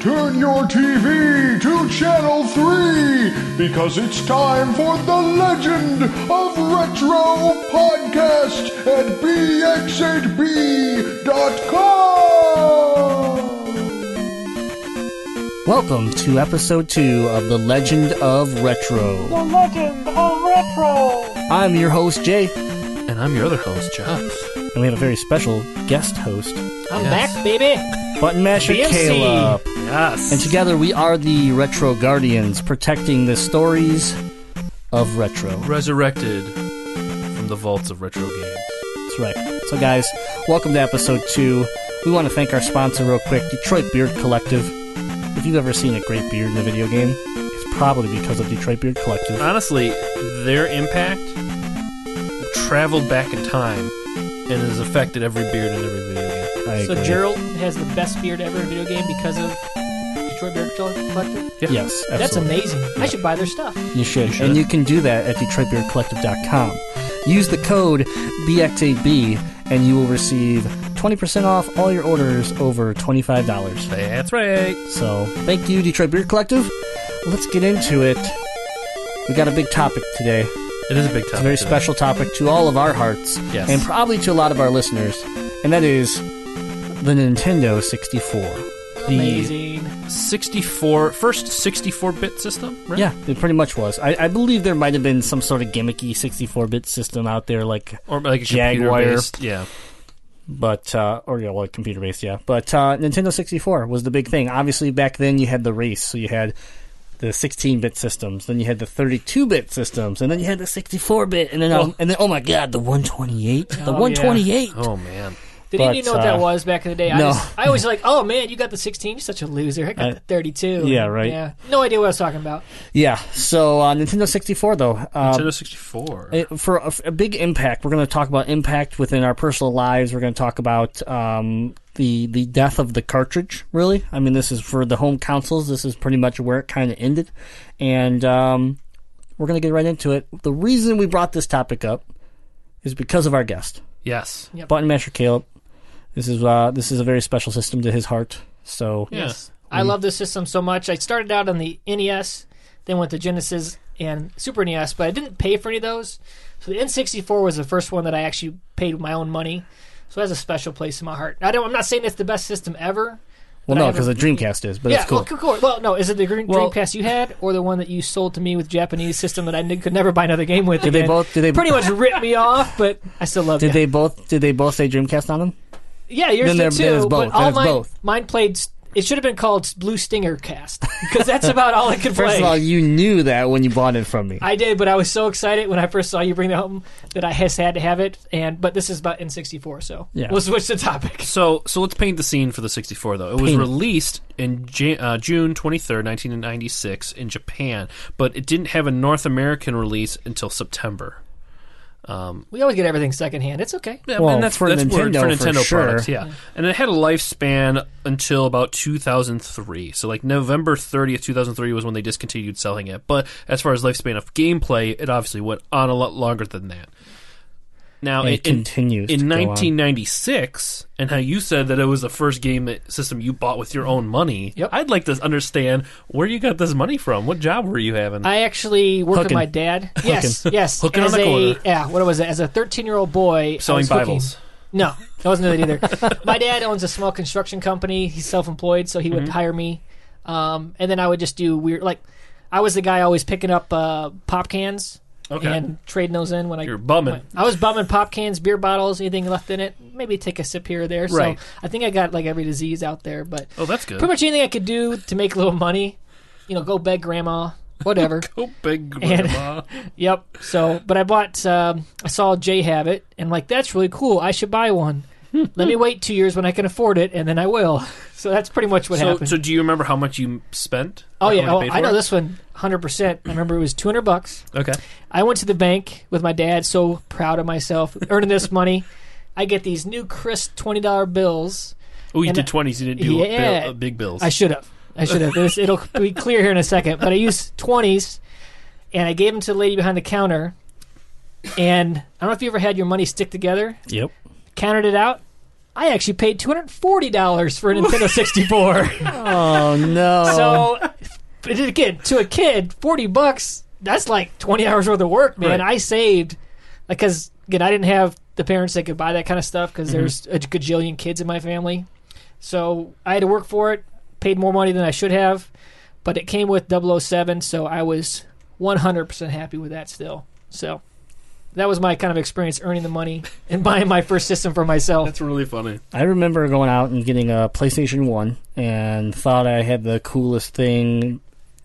Turn your TV to Channel 3 because it's time for the Legend of Retro podcast at bx8b.com. Welcome to episode two of The Legend of Retro. The Legend of Retro. I'm your host, Jay, And I'm your other host, Josh. and we have a very special guest host, I'm Yes. back, baby. Button Masher BMC. Caleb. Yes. And together we are the Retro Guardians, protecting the stories of retro. resurrected from the vaults of retro games. That's right. So, guys, welcome to episode two. We want to thank our sponsor real quick, Detroit Beard Collective. If you've ever seen a great beard in a video game, it's probably because of Detroit Beard Collective. Honestly, their impact traveled back in time and has affected every beard in every video game. I So agree. Geralt has the best beard ever in a video game because of Detroit Beard Collective. Yeah. Yes, That's absolutely. amazing. I should buy their stuff. You should. You should. And you can do that at DetroitBeardCollective.com. Use the code BX8B and you will receive 20% off all your orders over $25. That's right. So, thank you, Detroit Beard Collective. Let's get into it. We got a big topic today. It is a big topic. It's a very today. special topic to all of our hearts, Yes. and probably to a lot of our listeners, and that is the Nintendo 64. The, Amazing. 64, first 64-bit system, right? Yeah, it pretty much was. I, I believe there might have been some sort of gimmicky 64-bit system out there, like Or like a Jaguar. Yeah. but uh, or yeah, well, computer based, yeah. But uh, Nintendo 64 was the big thing. Obviously, back then you had the race, so you had the 16-bit systems, then you had the 32-bit systems, and then you had the 64-bit, and then um, Well- and then oh my god, the 128, the Oh, yeah. 128. Oh, man. Did But, any of you know what uh, that was back in the day? I, no. just, I always like, oh man, you got the 16. You're such a loser. I got Uh, the 32. yeah, right. Yeah. No idea what I was talking about. Yeah. So uh, Nintendo 64 though, uh, Nintendo 64. it- for a, a big impact, we're going to talk about impact within our personal lives. We're going to talk about um, the the death of the cartridge. Really, I mean, this is for the home consoles. This is pretty much where it kind of ended, and um, we're going to get right into it. The reason we brought this topic up is because of our guest, yes. Yep. Button Masher Caleb. This is uh, this is a very special system to his heart. So Yeah. Yes. I love this system so much. I started out on the NES, then went to Genesis and Super NES, but I didn't pay for any of those. So the N64 was the first one that I actually paid with my own money. So it has a special place in my heart. I don't. I'm not saying it's the best system ever. well, no, because the Dreamcast is, but yeah, it's cool. well, cool, cool. Well, no, is it the Dream, Well- Dreamcast you had, or the one that you sold to me with Japanese system that I n- could never buy another game with? Did they both? Did they Pretty much ripped me off, but I still love Did you. they both? Did they both say Dreamcast on them? Yeah, yours Then did there- too. then it's but both. All it's mine, both. mine played. s- It should have been called Blue Stinger Cast because that's about all I could play. First of all, you knew that when you bought it from me. I did, but I was so excited when I first saw you bring it home that I has had to have it. And but this is about N64, so Yeah. we'll switch the topic. So, so let's paint the scene for the 64, though. It was Paint it. released in Jan- uh, June 23rd, 1996, in Japan, but it didn't have a North American release until September. Um, We always get everything secondhand. It's okay. yeah, Well, and that's for that's Nintendo, for for Nintendo sure. products, yeah. And it had a lifespan until about 2003. So, like November 30th, 2003 was when they discontinued selling it. But as far as lifespan of gameplay, it obviously went on a lot longer than that. Now, And it in, continues in to go on. 1996, and how you said that it was the first game system you bought with your own money. Yep. I'd like to understand where you got this money from. What job were you having? I actually worked Hooking. with my dad. Yes, yes. Hooking as on the a, corner. Yeah, what was it? As a 13 year old boy, I Selling was hooking. Bibles. No, that wasn't it either. my dad owns a small construction company. He's self employed, so he would Mm-hmm. hire me, um, and then I would just do weird. Like, I was the guy always picking up uh, pop cans. Okay. And trading those in when I You're bumming. when- I was bumming pop cans, beer bottles, anything left in it. Maybe take a sip here or there. Right. So I think I got like every disease out there. But Oh, that's good. pretty much anything I could do to make a little money. You know, go beg grandma, whatever. Go big grandma. Yep. So, but I bought. Um, I saw Jay have it, and like that's really cool. I should buy one. Let me wait two years when I can afford it, and then I will. So that's pretty much what so, happened. so do you remember how much you spent? oh yeah, oh, I know it? this one 100. percent I remember it was 200 bucks. Okay. I went to the bank with my dad, so proud of myself, earning this money. I get these new crisp twenty dollar bills. Oh, you did twenties. You didn't do Yeah. bill, uh, big bills. I should have. I should have. It'll be clear here in a second. But I used twenties, and I gave them to the lady behind the counter. And I don't know if you ever had your money stick together. Yep. Counted it out. I actually paid two hundred forty dollars for a Nintendo sixty four. Oh no! so, again, to a kid, forty bucks. That's like twenty hours worth of work, man. Right. I saved because again, I didn't have the parents that could buy that kind of stuff because there's mm-hmm. a gajillion kids in my family. So I had to work for it. Paid more money than I should have, but it came with 007, so I was 100% happy with that still. So that was my kind of experience earning the money and buying my first system for myself. That's really funny. I remember going out and getting a PlayStation One and thought I had the coolest thing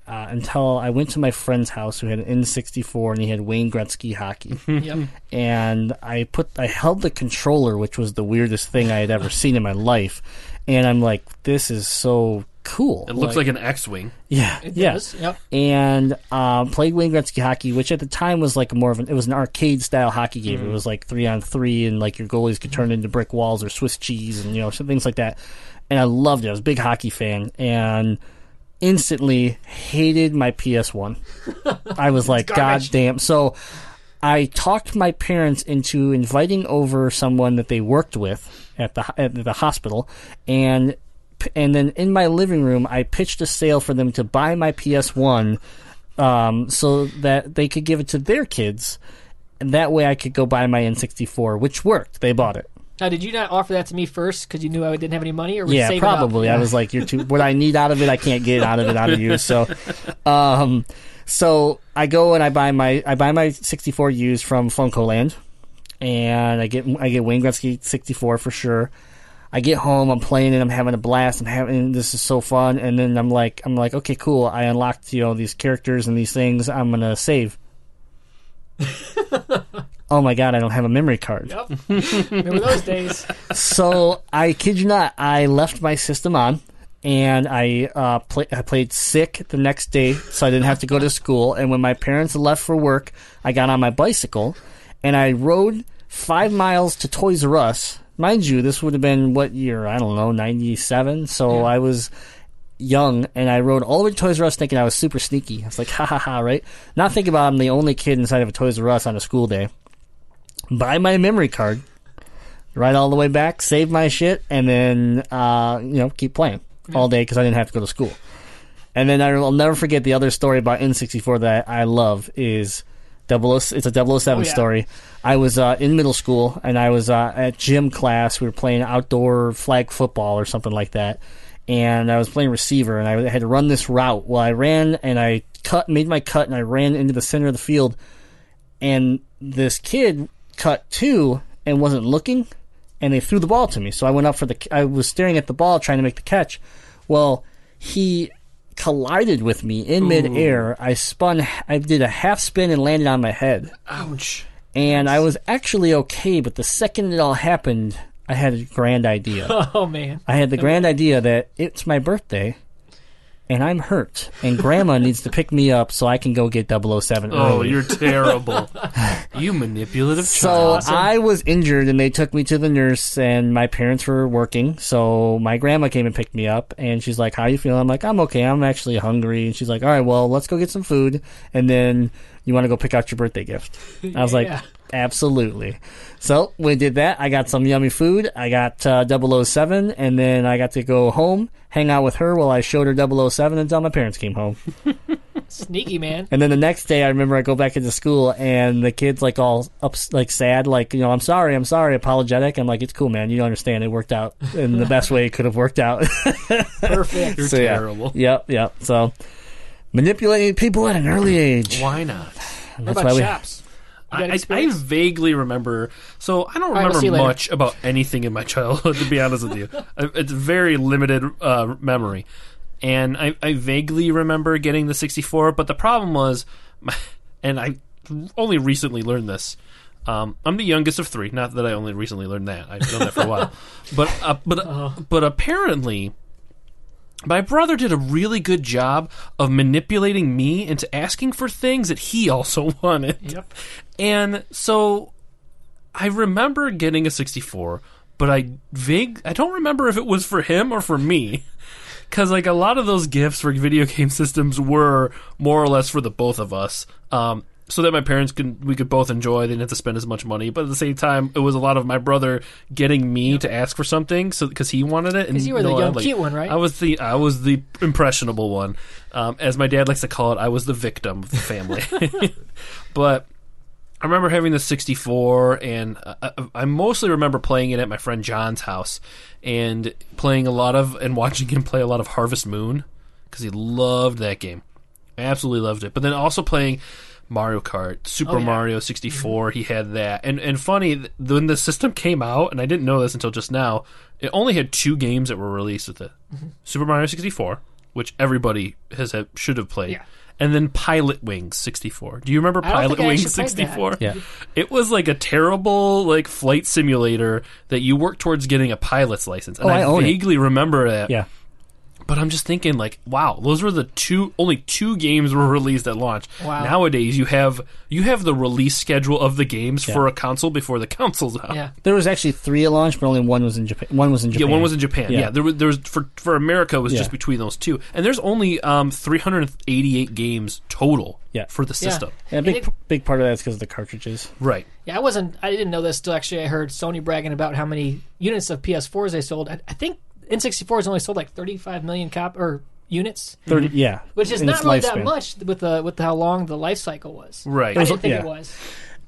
uh, until I went to my friend's house who had an N64 and he had Wayne Gretzky hockey. yep. and I put I held the controller, which was the weirdest thing I had ever seen in my life. And I'm like, this is so cool. It looks like, an X-wing. yeah, It yeah. does. Yep. And um, played Wayne Gretzky hockey, which at the time was like more of an it was an arcade style hockey game. It was like three on three, and like your goalies could turn into brick walls or Swiss cheese, and you know some things like that. And I loved it. I was a big hockey fan, and instantly hated my PS One. I was like, God damn. So I talked my parents into inviting over someone that they worked with at the at the hospital, and and then in my living room, I pitched a sale for them to buy my PS One, um, so that they could give it to their kids, and that way I could go buy my N64, which worked. They bought it. Now, did you not offer that to me first because you knew I didn't have any money, or Yeah, probably. I was like, "You're too." What I need out of it, I can't get out of it out of you. So, um, so I go and I buy my I buy my 64 used from FuncoLand, and I get I get Wayne Gretzky 64 for sure. I get home, I'm playing it, I'm having a blast, I'm having this is so fun, and then I'm like I'm like, okay, cool. I unlocked you know these characters and these things. I'm gonna save. oh my god, I don't have a memory card Yep. Remember those days? so I kid you not, I left my system on, and I uh, play, I played sick the next day, so I didn't have to go to school. And when my parents left for work, I got on my bicycle, and I rode five miles to Toys R Us. Mind you, this would have been what year? I don't know, ninety seven. So I was young, and I rode all the way to Toys R Us thinking I was super sneaky. I was like, ha ha ha, right? Not thinking about I'm the only kid inside of a Toys R Us on a school day. Buy my memory card ride all the way back, save my shit, and then uh, you know keep playing all day because I didn't have to go to school. And then I'll never forget the other story about N64 that I love is 00, it's a 007 Oh, yeah. story. I was uh, in middle school and I was uh, at gym class. We were playing outdoor flag football or something like that. And I was playing receiver and I had to run this route. Well, I ran and I cut, made my cut, and I ran into the center of the field. And this kid cut two and wasn't looking, and they threw the ball to me. So I went up for the. I was staring at the ball trying to make the catch. Well, he collided with me in midair. I spun. I did a half spin and landed on my head, Ouch. and I was actually okay. But the second it all happened, I had a grand idea. Oh man. I had the grand idea that it's my birthday. And I'm hurt, and Grandma needs to pick me up so I can go get 007 Oh, early. you're terrible. you manipulative So child. So I was injured, and they took me to the nurse, and my parents were working. So my grandma came and picked me up, and she's like, "How you feeling?" I'm like, "I'm okay. I'm actually hungry." And she's like, "All right, well, let's go get some food, and then you want to go pick out your birthday gift." I was like, Yeah. "Absolutely." So we did that. I got some yummy food. I got uh, 007, and then I got to go home, hang out with her while I showed her 007 until my parents came home. Sneaky man. And then the next day, I remember I go back into school, and the kid's like all up, like sad, like you know, I'm sorry, I'm sorry, apologetic. I'm like, it's cool, man. You don't understand. It worked out in the best way it could have worked out. Perfect. You're So, yeah. terrible. yep, yep. So manipulating people at an early age. Why not? What That's about why we. Shops? You got I, I, vaguely remember. So I don't right, we'll remember you later. much about anything in my childhood, to be honest with you. It's very limited uh, memory, and I, I vaguely remember getting the 64. But the problem was, and I only recently learned this. Um, I'm the youngest of three. Not that I only recently learned that. I've known that for a while, but uh, but but apparently. My brother did a really good job of manipulating me into asking for things that he also wanted. Yep. And so I remember getting a 64, but I vague I don't remember if it was for him or for me. Cuz like a lot of those gifts for video game systems were more or less for the both of us. Um so that my parents could we could both enjoy. They didn't have to spend as much money, but at the same time, it was a lot of my brother getting me to ask for something, so because he wanted it, and 'Cause you were the young, like, cute one, right? I was the I was the impressionable one, um, as my dad likes to call it. I was the victim of the family, but. I remember having the 64, and uh, I, I mostly remember playing it at my friend John's house, and playing a lot of and watching him play a lot of Harvest Moon because he loved that game. Absolutely loved it. But then also playing Mario Kart, Super Oh, yeah. Mario 64, he had that. And and funny, when the system came out, and I didn't know this until just now, it only had two games that were released with it. Mm-hmm. Super Mario 64, which everybody has should have played. Yeah. And then Pilotwings 64. Do you remember Pilot Wings actually played that. 64? Yeah. It was like a terrible like flight simulator that you work towards getting a pilot's license. And Oh, I own it. vaguely remember that. Yeah. But I'm just thinking, like, wow, those were the two only two games were released at launch. Wow. Nowadays, you have you have the release schedule of the games Yeah. for a console before the console's out. Yeah. There was actually three at launch, but only one was in Japan. One was in Japan. Yeah, one was in Japan. Yeah, Yeah. there was there was for for America it was Yeah. just between those two, and there's only um 388 games total. Yeah. for the system. And a big, it- big part of that is because of the cartridges. Right. Yeah, I wasn't. I didn't know this till actually I heard Sony bragging about how many units of PS4s they sold. I, I think N64s only sold like 35 million cop or units, 30, yeah. which is in not its really that lifespan. much with the with how long the life cycle was. Right. I didn't think yeah. it was.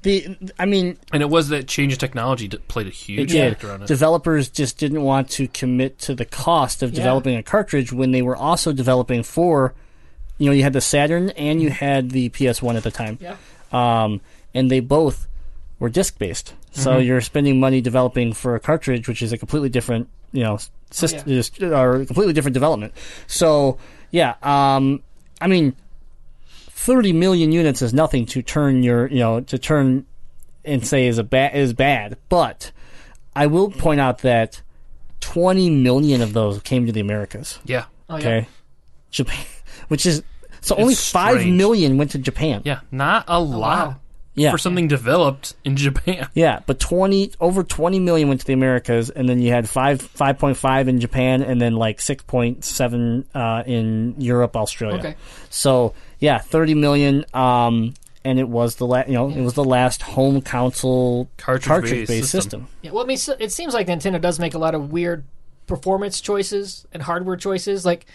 The, I mean, And it was that change in technology that played a huge it did. factor on it. Developers just didn't want to commit to the cost of Yeah. developing a cartridge when they were also developing for, you know, you had the Saturn and you had the PS1 at the time. Yeah. um, and they both were disc based. So Mm-hmm. you're spending money developing for a cartridge, which is a completely different, you know, system, Oh, yeah. just, or a completely different development. So yeah, um, I mean, 30 million units is nothing to turn your, you know, to turn and say is a bad is bad, but I will point out that 20 million of those came to the Americas. yeah. Oh, yeah. Okay, Japan, which is so only It's five strange. million went to Japan. Yeah, not a lot wow. Yeah, for something developed in Japan. Yeah, but twenty over twenty million went to the Americas, and then you had five five point five in Japan, and then like six point seven uh, in Europe, Australia. Okay. So yeah, thirty million. Um, and it was the la- you know it was the last home console Cartridge-based based system. system. Yeah, well, I mean, so- it seems like Nintendo does make a lot of weird performance choices and hardware choices. Like,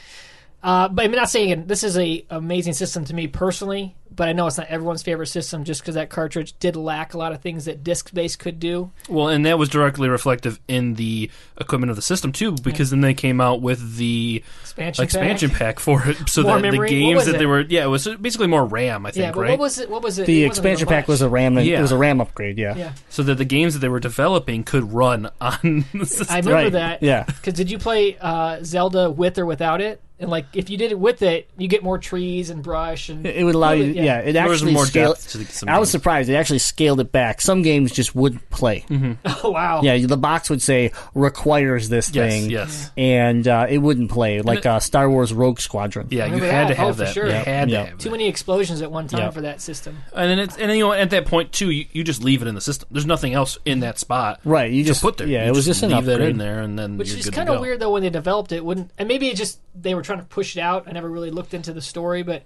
uh, but I'm not saying this is a amazing system to me personally, but I know it's not everyone's favorite system just because that cartridge did lack a lot of things that disc based could do. Well, and that was directly reflective in the equipment of the system too, because then they came out with the Expansion, expansion pack. pack for it, so More that memory? the games that it? they were, yeah, it was basically more RAM, I think, Yeah, but right? what was it? What was it? The it expansion pack was a. RAM. Yeah. It was a RAM upgrade. Yeah. Yeah, so that the games that they were developing could run on the system. I remember Right, that. yeah. Because did you play uh, Zelda with or without it? And like, if you did it with it, you get more trees and brush and It would allow you. Yeah. Yeah, it There was actually more scaled. depth to the- some I was games. surprised. It actually scaled it back. Some games just wouldn't play. oh wow, Yeah, the box would say requires this Yes, thing. yes. and uh, it wouldn't play like it- uh, Star Wars Rogue Squadron. Yeah, you Remember had to have Oh, that. sure. You had yeah. to have Too that. many explosions at one time Yeah. for that system. And then it's and then, you know at that point too, you, you just leave it in the system. There's nothing else in that spot. Right, you to just put there. Yeah, You it was just an leave that in there, and then Which you're is kind of weird though when they developed it. Wouldn't and maybe it just they were trying to push it out. I never really looked into the story, but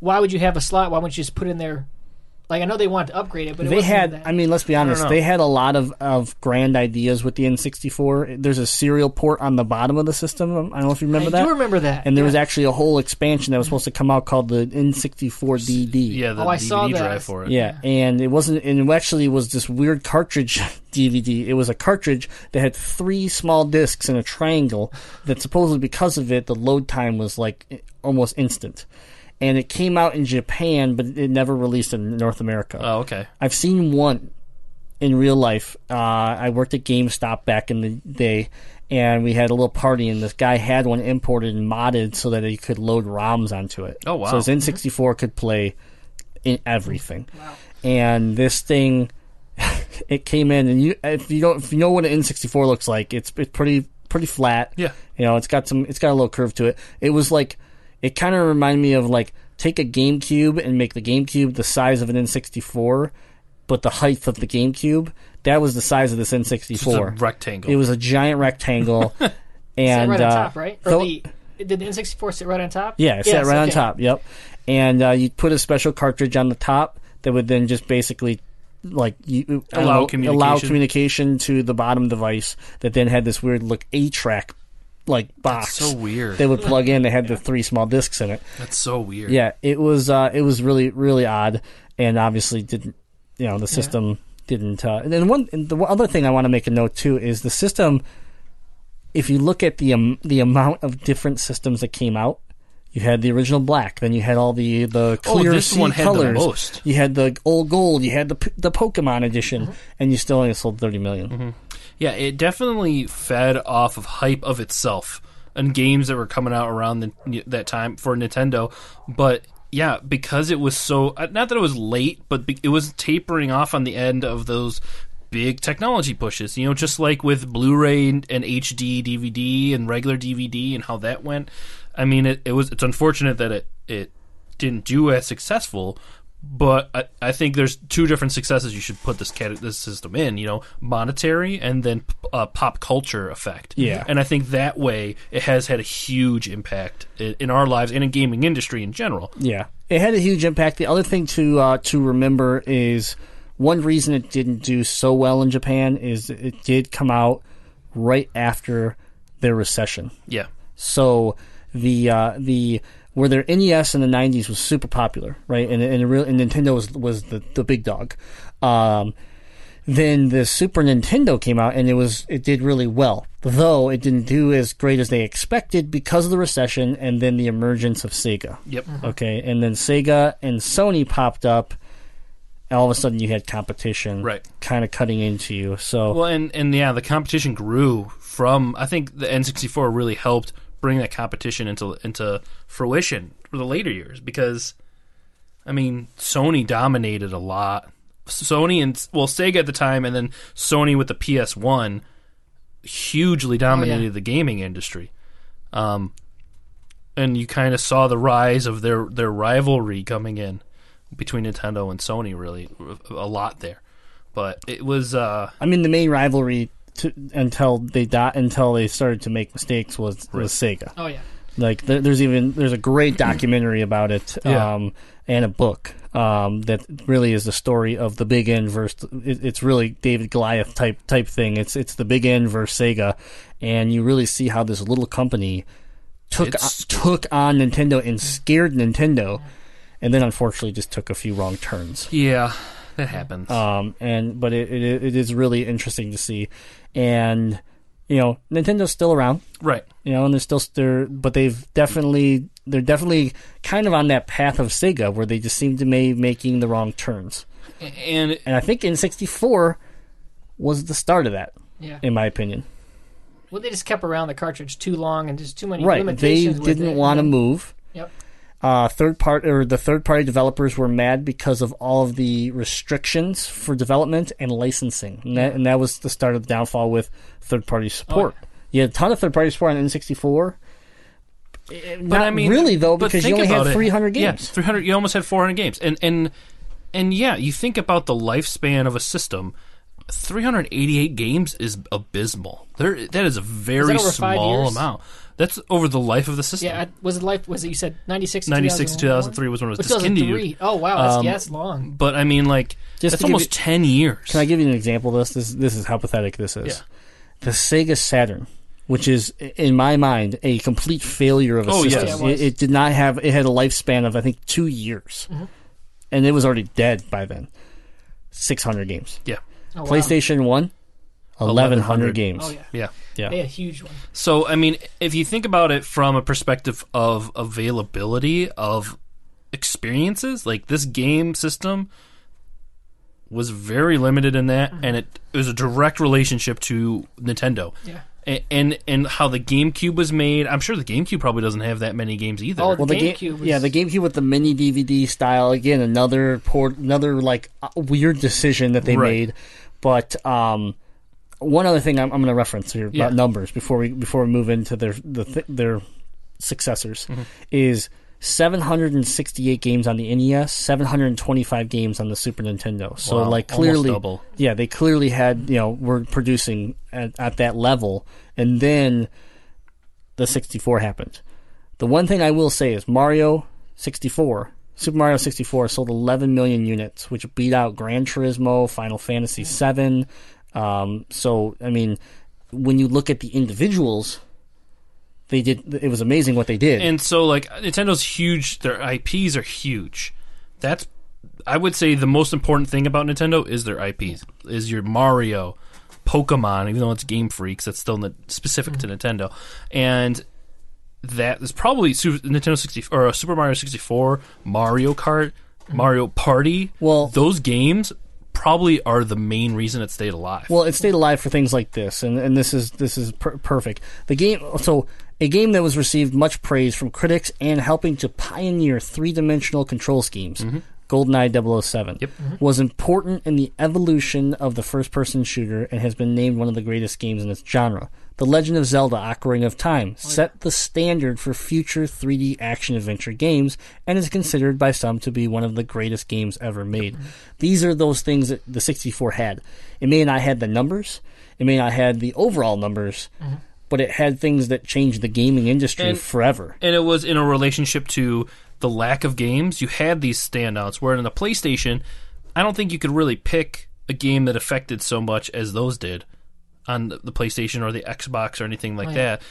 why would you have a slot? Why wouldn't you just put in there? Like I know they wanted to upgrade it, but it They wasn't had, that. I mean, let's be honest, they had a lot of, of grand ideas with the N64. There's a serial port on the bottom of the system. I don't know if you remember I that. do remember that. and there was actually a whole expansion that was supposed to come out called the N64 DD. Yeah, the Oh, I DVD saw that. drive for it. Yeah, and it wasn't, and it actually was this weird cartridge DVD. It was a cartridge that had three small discs in a triangle. That supposedly because of it, the load time was like almost instant. And it came out in Japan, but it never released in North America. Oh, okay. I've seen one in real life. Uh, I worked at GameStop back in the day, and we had a little party, and this guy had one imported and modded so that he could load ROMs onto it. Oh, wow. So his N64 could play in everything. Wow. And this thing, it came in, and you if you don't if you know what an N64 looks like, it's it's pretty pretty flat. Yeah. You know, it's got some it's got a little curve to it. It was like it kind of reminded me of like take a GameCube and make the GameCube the size of an N64, but the height of the GameCube that was the size of this It's a N64. rectangle. It was a giant rectangle, and right on uh, top, right? Or the did the N64 sit right on top? yeah, it sat Yes, right on top. Yep. And uh, you put a special cartridge on the top that would then just basically like you, Allow know, communication. allow communication to the bottom device that then had this weird look A track like box. so weird. They would plug in. They had the three small discs in it. That's so weird. Yeah, it was uh, it was really really odd, and obviously didn't you know the system didn't. Uh, and then one and the other thing I want to make a note too is the system. If you look at the um, the amount of different systems that came out, you had the original black, then you had all the the Oh, clear this sea one had the colors. most. You had the old gold, you had the P- the Pokemon edition, Mm-hmm. and you still only sold thirty million. Yeah, it definitely fed off of hype of itself and games that were coming out around the, that time for Nintendo. But yeah, because it was so uh, not that it was late, but it was tapering off on the end of those big technology pushes. You know, just like with Blu-ray and, HD DVD and regular DVD and how that went. I mean, it, it was it's unfortunate that it it didn't do as successful. But I, I think there's two different successes you should put this cat- this system in. You know, monetary and then uh, pop culture effect. Yeah. and I think that way it has had a huge impact in, in our lives and in gaming industry in general. Yeah, it had a huge impact. The other thing to uh, to remember is one reason it didn't do so well in Japan is it did come out right after their recession. Yeah, So the uh, the where their NES in the '90s was super popular, right? And and, real, and Nintendo was was the, the big dog. Um, then the Super Nintendo came out and it was it did really well, though it didn't do as great as they expected because of the recession and then the emergence of Sega. yep. Okay, and then Sega and Sony popped up. And all of a sudden, you had competition, Right. Kind of cutting into you. So Well, and and yeah, the competition grew from. I think the N64 really helped bring that competition into into fruition for the later years because, I mean, Sony dominated a lot. Sony and well, Sega at the time, and then Sony with the PS One, hugely dominated the gaming industry. Um, and you kind of saw the rise of their their rivalry coming in between Nintendo and Sony. Really, a lot there. But it was. Uh, I mean, the main rivalry to, until they dot until they started to make mistakes was was Sega. Oh yeah. Like there, there's even there's a great documentary about it, Yeah. um, and a book um, that really is the story of the Big N versus. It, it's really David Goliath type type thing. It's it's the Big N versus Sega, and you really see how this little company took It's- took on Nintendo and scared Nintendo, and then unfortunately just took a few wrong turns. Yeah, that happens. Um, and but it, it it is really interesting to see, and you know Nintendo's still around right. you know, and they're still they're, but they've definitely they're definitely kind of on that path of Sega where they just seem to be making the wrong turns. And And I think in '64 was the start of that, Yeah. in my opinion. Well, they just kept around the cartridge too long and just too many Right? They didn't want to move. Yep. Uh, third part or the third party developers were mad because of all of the restrictions for development and licensing, and that, and that was the start of the downfall with third party support. You had a ton of third party support on N64. but Not I mean, really though, because you only had it. 300 Yeah, games. 300. You almost had 400 games, and and and yeah, you think about the lifespan of a system. 388 games is abysmal. There, that is a very five small amount. That's over the life of the system. Yeah, I- was it life? Was it you said ninety six? 96 to 2003 was when it was discontinued. 2003. Oh wow, that's, Um, yeah, that's long. But I mean, like, Just that's almost you- 10 years. Can I give you an example of this? This, this is how pathetic this is. Yeah. The Sega Saturn, which is, in my mind, a complete failure of a Oh, yes. system. Yeah, it it, it did not have, it had a lifespan of, I think, two years. Mm-hmm. And it was already dead by then. 600 games. yeah. Oh, wow. PlayStation 1, 1,100 1100. games. Oh yeah. Yeah. Yeah. They had a huge one. So, I mean, if you think about it from a perspective of availability of experiences, like this game system was very limited in that, and it, it was a direct relationship to Nintendo. Yeah. A- And and how the GameCube was made, I'm sure the GameCube probably doesn't have that many games either. Oh, Well, the GameCube game, was- yeah, the GameCube with the mini DVD style again, another port, another like uh, weird decision that they Right. made. But um, one other thing I'm, I'm going to reference here about Yeah. numbers before we before we move into their the th- their successors Mm-hmm. is 768 games on the NES, 725 games on the Super Nintendo. So Wow, like clearly, double. yeah, they clearly had you know were producing at, at that level, and then the 64 happened. The one thing I will say is Mario 64 Super Mario 64 sold 11 million units, which beat out Gran Turismo, Final Fantasy 7. Um, so, I mean, when you look at the individuals, they did. It was amazing what they did. And so, like Nintendo's huge. Their IPs are huge. That's I would say the most important thing about Nintendo is their IPs. Is your Mario, Pokemon, even though it's Game Freak's, that's still specific to Nintendo, and that is probably Super, Nintendo sixty or Super Mario sixty four, Mario Kart, Mario Party. Well- those games probably are the main reason it stayed alive. Well, it stayed alive for things like this, and, and this is this is per- perfect. The game, so a game that was received much praise from critics and helping to pioneer three dimensional control schemes. Mm-hmm. GoldenEye 007 Yep. Mm-hmm. was important in the evolution of the first person shooter and has been named one of the greatest games in its genre. The Legend of Zelda Ocarina of Time oh, set the standard for future 3D action adventure games and is considered by some to be one of the greatest games ever made. Mm-hmm. These are those things that the 64 had. It may not have the numbers, it may not have the overall numbers, mm-hmm. but it had things that changed the gaming industry And- forever. and it was in a relationship to the lack of games. You had these standouts. Where in the PlayStation, I don't think you could really pick a game that affected so much as those did on the PlayStation or the Xbox or anything like that.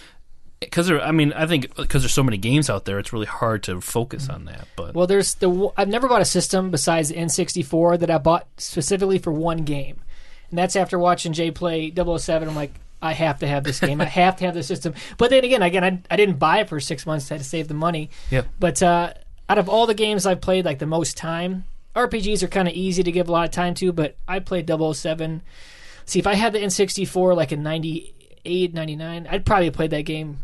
Because I mean, I think because there's so many games out there, it's really hard to focus on that. But Well, there's the I've never bought a system besides the N64 that I bought specifically for one game, and that's after watching Jay play 007. I'm like, I have to have this game. I have to have this system. But then again, again, I, I didn't buy it for six months. I had to save the money. yeah, But uh, out of all the games I've played, like the most time, RPGs are kind of easy to give a lot of time to. But I played 007. See, if I had the N64 like in 98, 99, I'd probably played that game.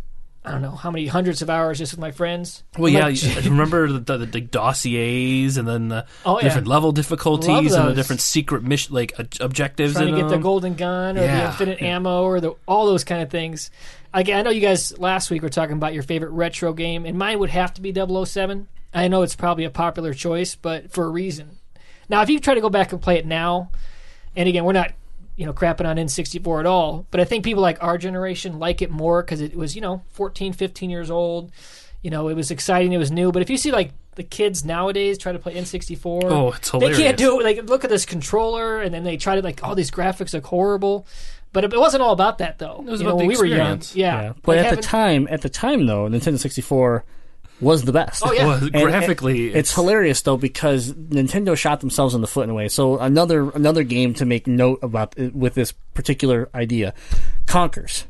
I don't know how many hundreds of hours just with my friends. well, yeah. Like, remember the, the, the dossiers and then the Oh, yeah. different level difficulties and the different secret mission like uh, objectives. trying in to get the golden gun or the Yeah. infinite ammo or the all those kind of things. Like, I know you guys last week were talking about your favorite retro game, and mine would have to be 007. I know it's probably a popular choice, but for a reason. Now, if you try to go back and play it now, and again, we're not you know crapping on N64 at all, but I think people like our generation like it more because it was you know 14, 15 years old. You know, it was exciting, it was new. But if you see like the kids nowadays try to play N64, Oh, it's they can't do it. Like, look at this controller, and then they try to like, oh, these graphics look horrible. But it, it wasn't all about that, though. It was You about know, the when we were young. experience. Yeah, Yeah. But Like at the time, at the time though, Nintendo 64 was the best. Oh, yeah. Well, graphically, and it's hilarious though because Nintendo shot themselves in the foot in a way. So another another game to make note about uh, with this particular idea, Conkers.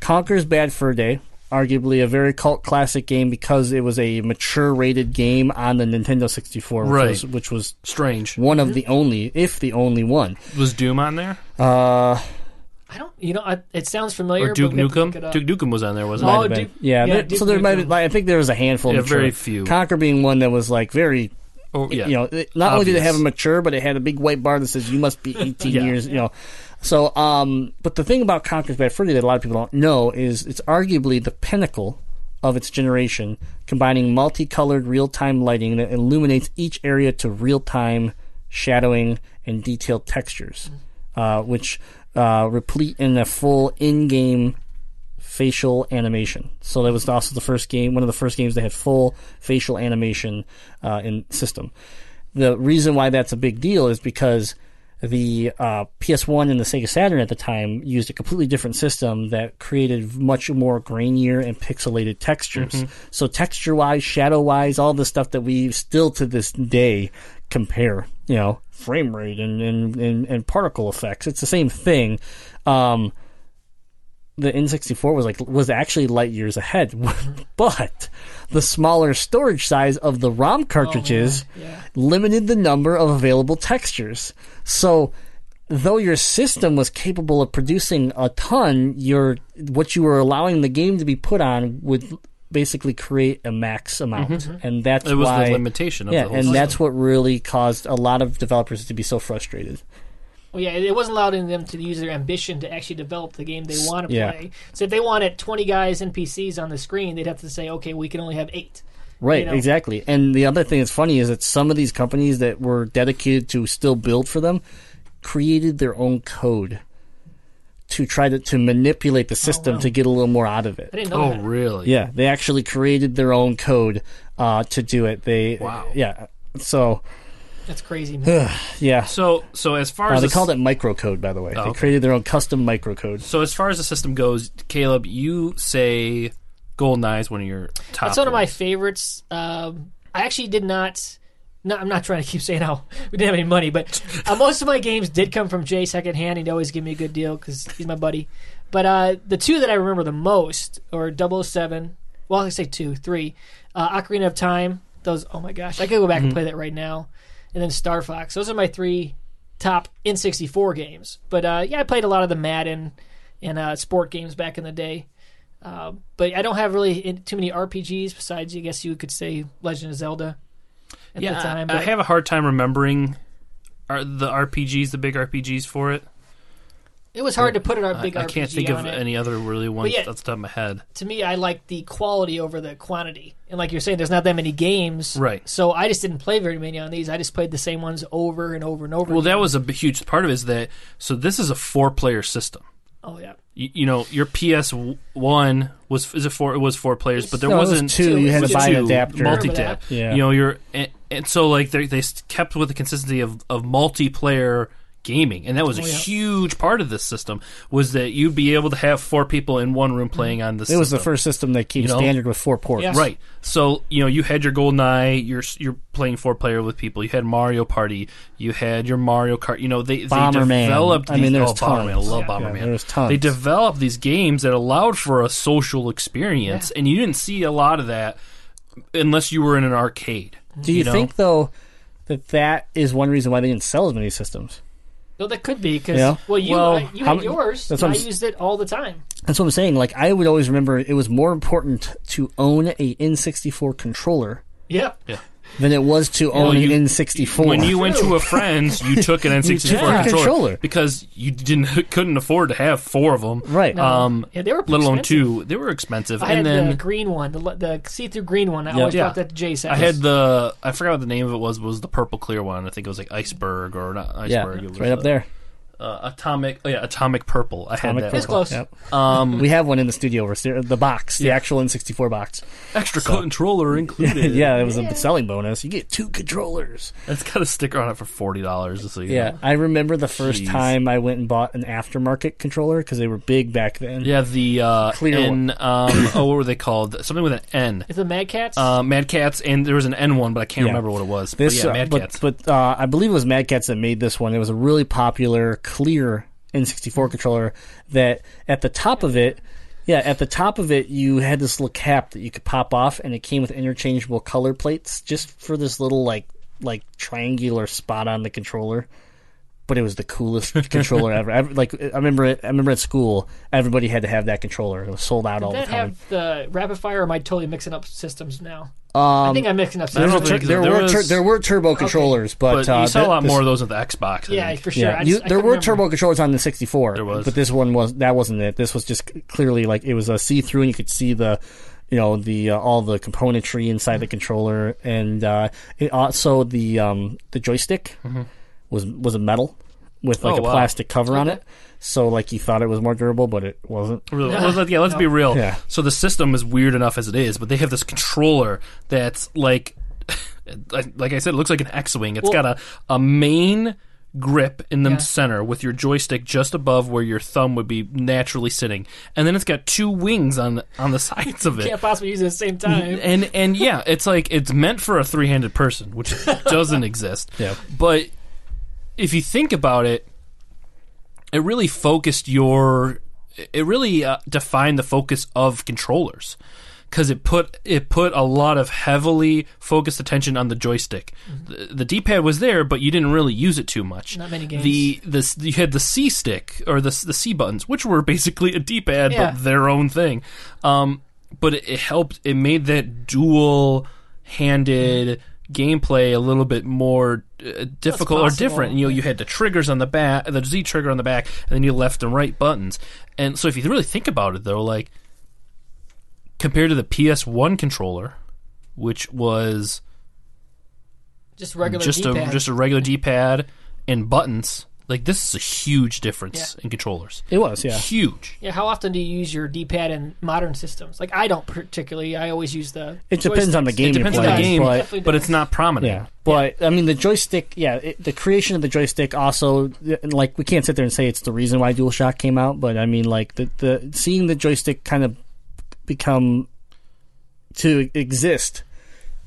Conker's Bad Fur Day, arguably a very cult classic game because it was a mature rated game on the Nintendo 64, which Right. was which was strange. one of the only, if the only one. Was Doom on there Uh, I don't. You know, I, it sounds familiar. or Duke but we have to look it Nukem? Duke Nukem was on there, wasn't Oh, it? might have been. Duke- yeah, yeah, Duke so there might. Be, I think there was a handful. Yeah, mature. very few. Conker being one that was like very Oh, yeah. you know, it- not only did it have a mature, but it had a big white bar that says you must be 18 Yeah. years, you know. So, um, but the thing about Conker's Bad Fur Day that a lot of people don't know is it's arguably the pinnacle of its generation, combining multicolored real-time lighting that illuminates each area to real-time shadowing and detailed textures, uh, which uh, replete in a full in-game facial animation. So that was also the first game, one of the first games that had full facial animation uh, in system. The reason why that's a big deal is because the uh, PS1 and the Sega Saturn at the time used a completely different system that created much more grainier and pixelated textures. So texture wise, shadow wise, all the stuff that we still to this day compare, you know, frame rate and, and, and, and particle effects. It's the same thing. Um, the N64 was like was actually light years ahead, but the smaller storage size of the ROM cartridges Yeah. limited the number of available textures. So, though your system was capable of producing a ton, your what you were allowing the game to be put on would basically create a max amount, and that's Mm-hmm. It was why the limitation of yeah, the whole and system. that's what really caused a lot of developers to be so frustrated. Well, yeah, it wasn't allowing them to use their ambition to actually develop the game they want to Yeah. play. So if they wanted 20 guys NPCs on the screen, they'd have to say, okay, we can only have eight. Right, you know? exactly. And the other thing that's funny is that some of these companies that were dedicated to still build for them created their own code to try to, to manipulate the system wow. to get a little more out of it. I didn't know Oh, that. really? Yeah, they actually created their own code uh, to do it. They Wow. yeah. So That's crazy, man. yeah, So, so as far uh, as they the called it microcode. By the way, they okay. created their own custom microcode. So as far as the system goes, Caleb, you say GoldenEye is one of your top. That's one of my favorites. Um, I actually did not. No, I'm not trying to keep saying how we didn't have any money, but uh, most of my games did come from Jay secondhand. He'd always give me a good deal because he's my buddy. But uh, the two that I remember the most are 007. Well, I say two, three. Uh, Ocarina of Time. Those. Oh my gosh, I could go back and play that right now. And then Star Fox. Those are my three top N64 games. But uh, yeah, I played a lot of the Madden and uh, sport games back in the day. Uh, but I don't have really in- too many RPGs besides, I guess you could say, Legend of Zelda. At Yeah, the time, I, I have a hard time remembering are the RPGs, the big RPGs for it. it was hard to put a I, big I RPG can't think of it. any other really ones yeah. off the top of my head. To me, I like the quality over the quantity. And like you're saying, there's not that many games, Right. So I just didn't play very many on these. I just played the same ones over and over and over. Well, again. that was a huge part of it. Is that so? This is a four-player system. Oh yeah, You, you know, your PS one was is it four? It was four players, but there No, was wasn't two. two. You had Was to buy an adapter. multi-tap. Yeah. You know, you're and, and so like they they kept with the consistency of of multiplayer gaming, and that was a Oh, yeah. huge part of this system. Was that you'd be able to have four people in one room playing on this. It was the first system that came You know? standard with four ports. Yeah. Right. So you know you had your GoldenEye. You're you're playing four player with people. You had Mario Party. You had your Mario Kart. You know they Bomberman. they developed. I These, mean, there's oh, Bomberman. I love Yeah, Bomberman. there was tons. They developed these games that allowed for a social experience, and you didn't see a lot of that unless you were in an arcade. Do you, know? think though that that is one reason why they didn't sell as many systems? No, that could be because Yeah. well, you Well, uh, you how had m- yours. that's and I used it all the time. That's what I'm saying. Like I would always remember, it was more important to own a N64 controller Yep. Than it was to own you- an N64. When you went to a friend's, you took an N64 took a controller, controller. because you didn't couldn't afford to have four of them. right, No. Um, yeah, they were let alone expensive. two. They were expensive, I and had then the green one, the, the see-through green one. I Yeah. always Yeah. brought that to Jay's house. I had the I forgot what the name of it was. but it Was the purple clear one? I think it was like iceberg or not yeah, iceberg. it it's was right up there. Uh, atomic. Oh yeah, atomic purple. I Atomic had that. It's Purple. close. Yep. Um, We have one in the studio. We're ser- the box, the Yeah. actual N64 box. extra controller included. yeah, it was a selling bonus. You get two controllers. it's got a sticker on it for forty dollars. So you Yeah, know. I remember the first Jeez. time I went and bought an aftermarket controller because they were big back then. yeah. The uh, Clear N. Um, oh, what were they called? Something with an N. Is it Mad Catz? Uh, Mad Catz, and there was an N one, but I can't Yeah. remember what it was. This, but yeah, uh, Mad but, Cats. but uh, I believe it was Mad Catz that made this one. It was a really popular, clear N64 controller that at the top of it, yeah, at the top of it, you had this little cap that you could pop off, and it came with interchangeable color plates just for this little like like triangular spot on the controller. But it was the coolest controller ever. I, like I remember, it, I remember at school, everybody had to have that controller. It was sold out all Did the that time. have the rapid fire? Or am I totally mixing up systems now? Um, I think I'm mixing up I don't systems. think there, there were was- tur- there were turbo controllers, but, but uh, you saw a lot this- more of those with the Xbox. I yeah, think. for sure. Yeah, I you, just- I there couldn't were remember. turbo controllers on the 64. There was. but this one was that wasn't it. This was just clearly like it was a see through, and you could see the, you know, the uh, all the componentry inside the controller, and uh, it also the um, the joystick was was a metal with like Mm-hmm. Oh, a wow. plastic cover on it. So like you thought it was more durable, but it wasn't. Really, well, let- yeah, let's be real. Yeah. So the system is weird enough as it is, but they have this controller that's like, like like I said, it looks like an X-wing. It's Well- got a a main grip in the Yeah. center with your joystick just above where your thumb would be naturally sitting, and then it's got two wings on on the sides of it. Can't possibly use it at the same time. And and yeah, it's like it's meant for a three-handed person, which doesn't exist. Yeah. But if you think about it, it really focused your it really uh, defined the focus of controllers because it put it put a lot of heavily focused attention on the joystick. The, the D-pad was there, but you didn't really use it too much. Not many games. The the you had the C stick or the the C buttons, which were basically a D-pad Yeah. but their own thing. Um, but it, it helped. It made that dual handed gameplay a little bit more uh, difficult or different. You know, you had the triggers on the back, the Z trigger on the back, and then you left and right buttons. And so, if you really think about it, though, like compared to the PS1 controller, which was Just regular just D-pad. a just a regular D-pad and buttons, Like this is a huge difference in controllers. It was, yeah. Huge. Yeah, how often do you use your D-pad in modern systems? Like I don't particularly. I always use the. It depends on the game It you're depends on playing, the game, but Definitely but does. it's not prominent. Yeah, but I mean the joystick. Yeah, it, the creation of the joystick also like we can't sit there and say it's the reason why DualShock came out, but I mean like the the seeing the joystick kind of become to exist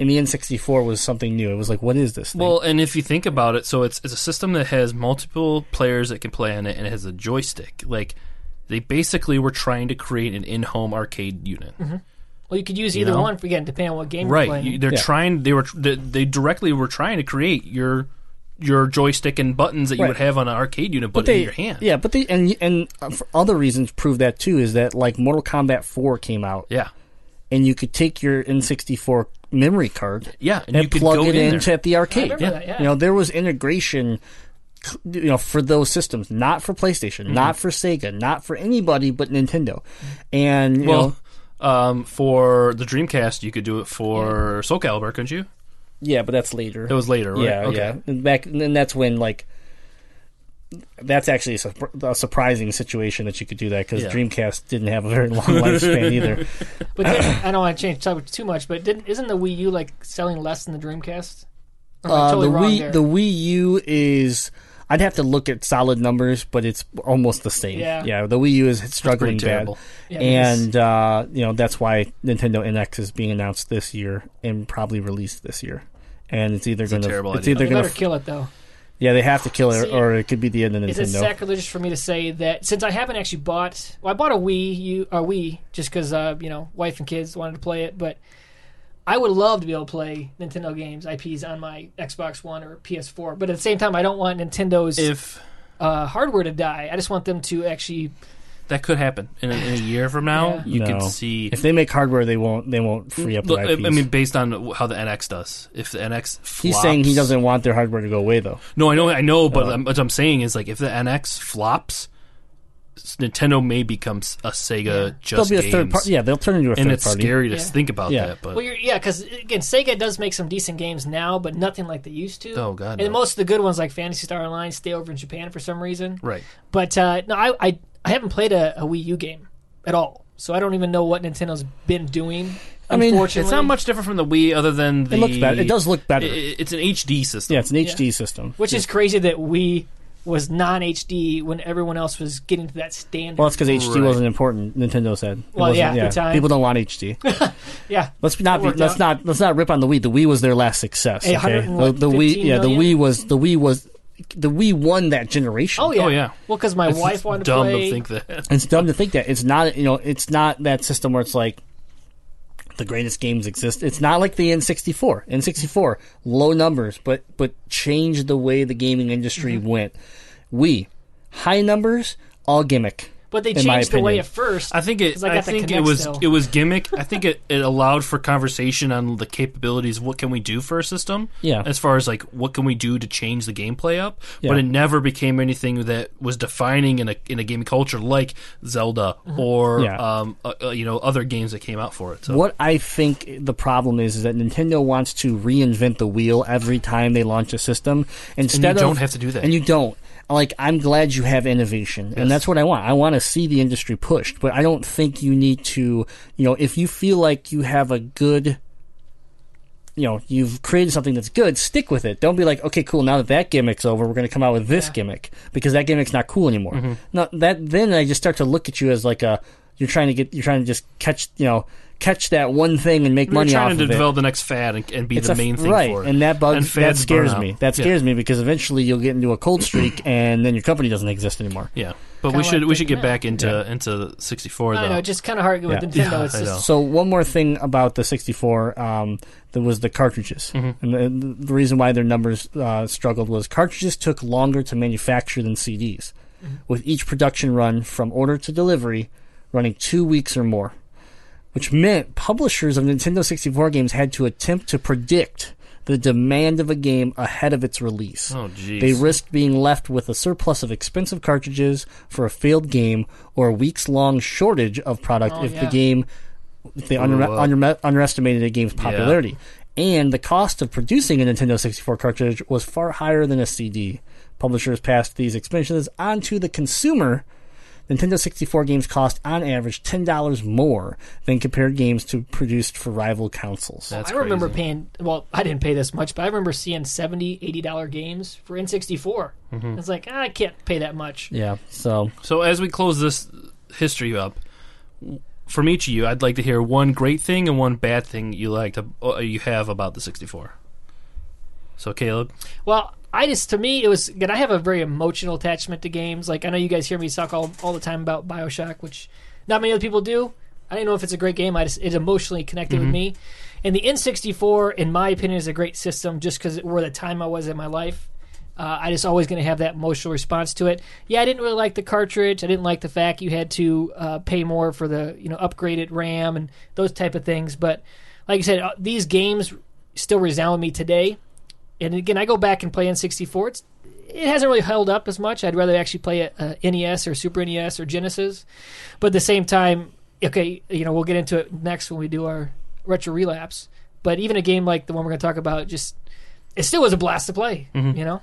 in the N64 was something new. It was like, what is this? Thing? Well, and if you think about it, so it's it's a system that has multiple players that can play on it, and it has a joystick. Like they basically were trying to create an in-home arcade unit, Well, you could use either know? one for again, depending on what game you're right? playing. They're Yeah. trying. They were they, they directly were trying to create your your joystick and buttons that you Right. would have on an arcade unit, but, they, in your hand. yeah, but they and and uh, for other reasons prove that too is that like Mortal Kombat 4 came out yeah, and you could take your N64 memory card yeah. And, and you could plug go it in into at the arcade. remember that, yeah. You know, there was integration you know for those systems, not for PlayStation, Mm-hmm. not for Sega, not for anybody but Nintendo. And you know, Well, um, for the Dreamcast, you could do it for Soul Calibur, couldn't you? yeah, but that's later. It was later, right? Yeah, okay. yeah. And back and that's when like that's actually a, surp- a surprising situation that you could do that because Yeah. Dreamcast didn't have a very long lifespan either. But then, I don't want to change topic too much, but didn't isn't the Wii U like selling less than the Dreamcast? Or am I Uh, totally the Wii there? the Wii U is. I'd have to look at solid numbers, but it's almost the same. Yeah. yeah the Wii U is struggling bad. Yeah, and uh, you know that's why Nintendo NX is being announced this year and probably released this year. And it's either a going to terrible it's idea. either going better to kill it though. Yeah they have to kill it See, or it could be the end of Nintendo. sacrilegious for me to say that since I haven't actually bought? Well, I bought a Wii you a Wii, just because uh, you know, wife and kids wanted to play it. But I would love to be able to play Nintendo games, IPs on my Xbox One or PS4. But at the same time, I don't want Nintendo's If uh, hardware to die. I just want them to actually. That could happen in a, in a year from now, Yeah. you No. can see. if they make hardware, they won't they won't free up the Look, I IPs. I mean, based on how the NX does, if the NX flops, He's saying he doesn't want their hardware to go away though. No, I know, I know, but Uh, I'm- what I'm saying is like if the NX flops, Nintendo may become a Sega They'll just be a games, third party. Yeah, they'll turn into a and third it's party. scary to Yeah. think about Yeah. that. But Well, you're, yeah, because again, Sega does make some decent games now, but nothing like they used to. Oh, God, And no. most of the good ones, like Phantasy Star Online, stay over in Japan for some reason. right, But uh, no, I, I I haven't played a, a Wii U game at all, so I don't even know what Nintendo's been doing. I mean, unfortunately, it's not much different from the Wii, other than the It looks better. It does look better. i- it's an HD system. yeah, it's an HD system. Which is crazy that Wii was non HD when everyone else was getting to that standard. Well, it's because HD Right. wasn't important. Nintendo said. It Well, wasn't- yeah, at the time. people don't want HD. yeah, Let's not be, worked let's out. not let's not rip on the Wii. The Wii was their last success. Hey, Okay, 100 and the, what, the Wii 15 yeah the million? Wii was the Wii was the Wii won that generation. oh yeah, Oh, yeah. Well, because my It's wife wanted to dumb play. to think that. It's dumb to think that it's not you know it's not that system where it's like the greatest games exist. It's not like the N64. N64 low numbers, but but changed the way the gaming industry Mm-hmm. went. Wii high numbers, all gimmick. But they changed the way opinion. at first. I think it. 'cause I I, think it was still. it was gimmick. I think it, it allowed for conversation on the capabilities. What can we do for a system? Yeah. As far as like what can we do to change the gameplay up, Yeah. but it never became anything that was defining in a in a gaming culture like Zelda or Yeah. um uh, uh, you know other games that came out for it. So What I think the problem is is that Nintendo wants to reinvent the wheel every time they launch a system. Instead and you don't of, have to do that. And you don't. Like I'm glad you have innovation, and that's what I want. I want to see the industry pushed, but I don't think you need to. You know, if you feel like you have a good you know you've created something that's good stick with it don't be like okay cool now that that gimmick's over we're going to come out with this gimmick because that gimmick's not cool anymore Mm-hmm. no that then i just start to look at you as like a you're trying to get you're trying to just catch you know catch that one thing and make we're money off of it. trying to develop the next fad and, and be it's the a- main thing right, for it. and that bugs And that fads scares me. That Yeah. scares me because eventually you'll get into a cold streak, and then your company doesn't exist anymore. Yeah, but Kinda we should like we should get Kinect. back into into 64 I though. know, just kind of hard with Yeah. Nintendo. Yeah, it's just. So one more thing about the 64, um, there was the cartridges, Mm-hmm. and the, the reason why their numbers uh, struggled was cartridges took longer to manufacture than CDs, Mm-hmm. with each production run from order to delivery running two weeks or more, which meant publishers of Nintendo 64 games had to attempt to predict the demand of a game ahead of its release. Oh, jeez. They risked being left with a surplus of expensive cartridges for a failed game or a weeks long shortage of product Oh, if the game if they under, up. under, underestimated a game's popularity. And the cost of producing a Nintendo 64 cartridge was far higher than a CD. Publishers passed these expenses onto the consumer. Nintendo 64 games cost on average $10 more than compared games to produced for rival consoles. That's I remember paying. Well, I didn't pay this much, but I remember seeing 70 80 dollar games for N64. Mm-hmm. It's like ah, I can't pay that much. yeah, so So as we close this history up, from each of you, I'd like to hear one great thing and one bad thing you liked uh, you have about the 64. So Caleb, Well, I just to me it was again. I have a very emotional attachment to games. Like I know you guys hear me talk all all the time about Bioshock, which not many other people do. I don't know if it's a great game. I just it emotionally connected with me. And the N64, in my opinion, is a great system just because where the time I was in my life. Uh, I just always going to have that emotional response to it. Yeah, I didn't really like the cartridge. I didn't like the fact you had to uh, pay more for the you know upgraded RAM and those type of things. But like I said, uh, these games still resound with me today. And again, I go back and play N64. It's, it hasn't really held up as much. I'd rather actually play uh, a, a NES or Super NES or Genesis. But at the same time, okay, you know, we'll get into it next when we do our retro relapse. But even a game like the one we're going to talk about, just it still was a blast to play. Mm-hmm. You know,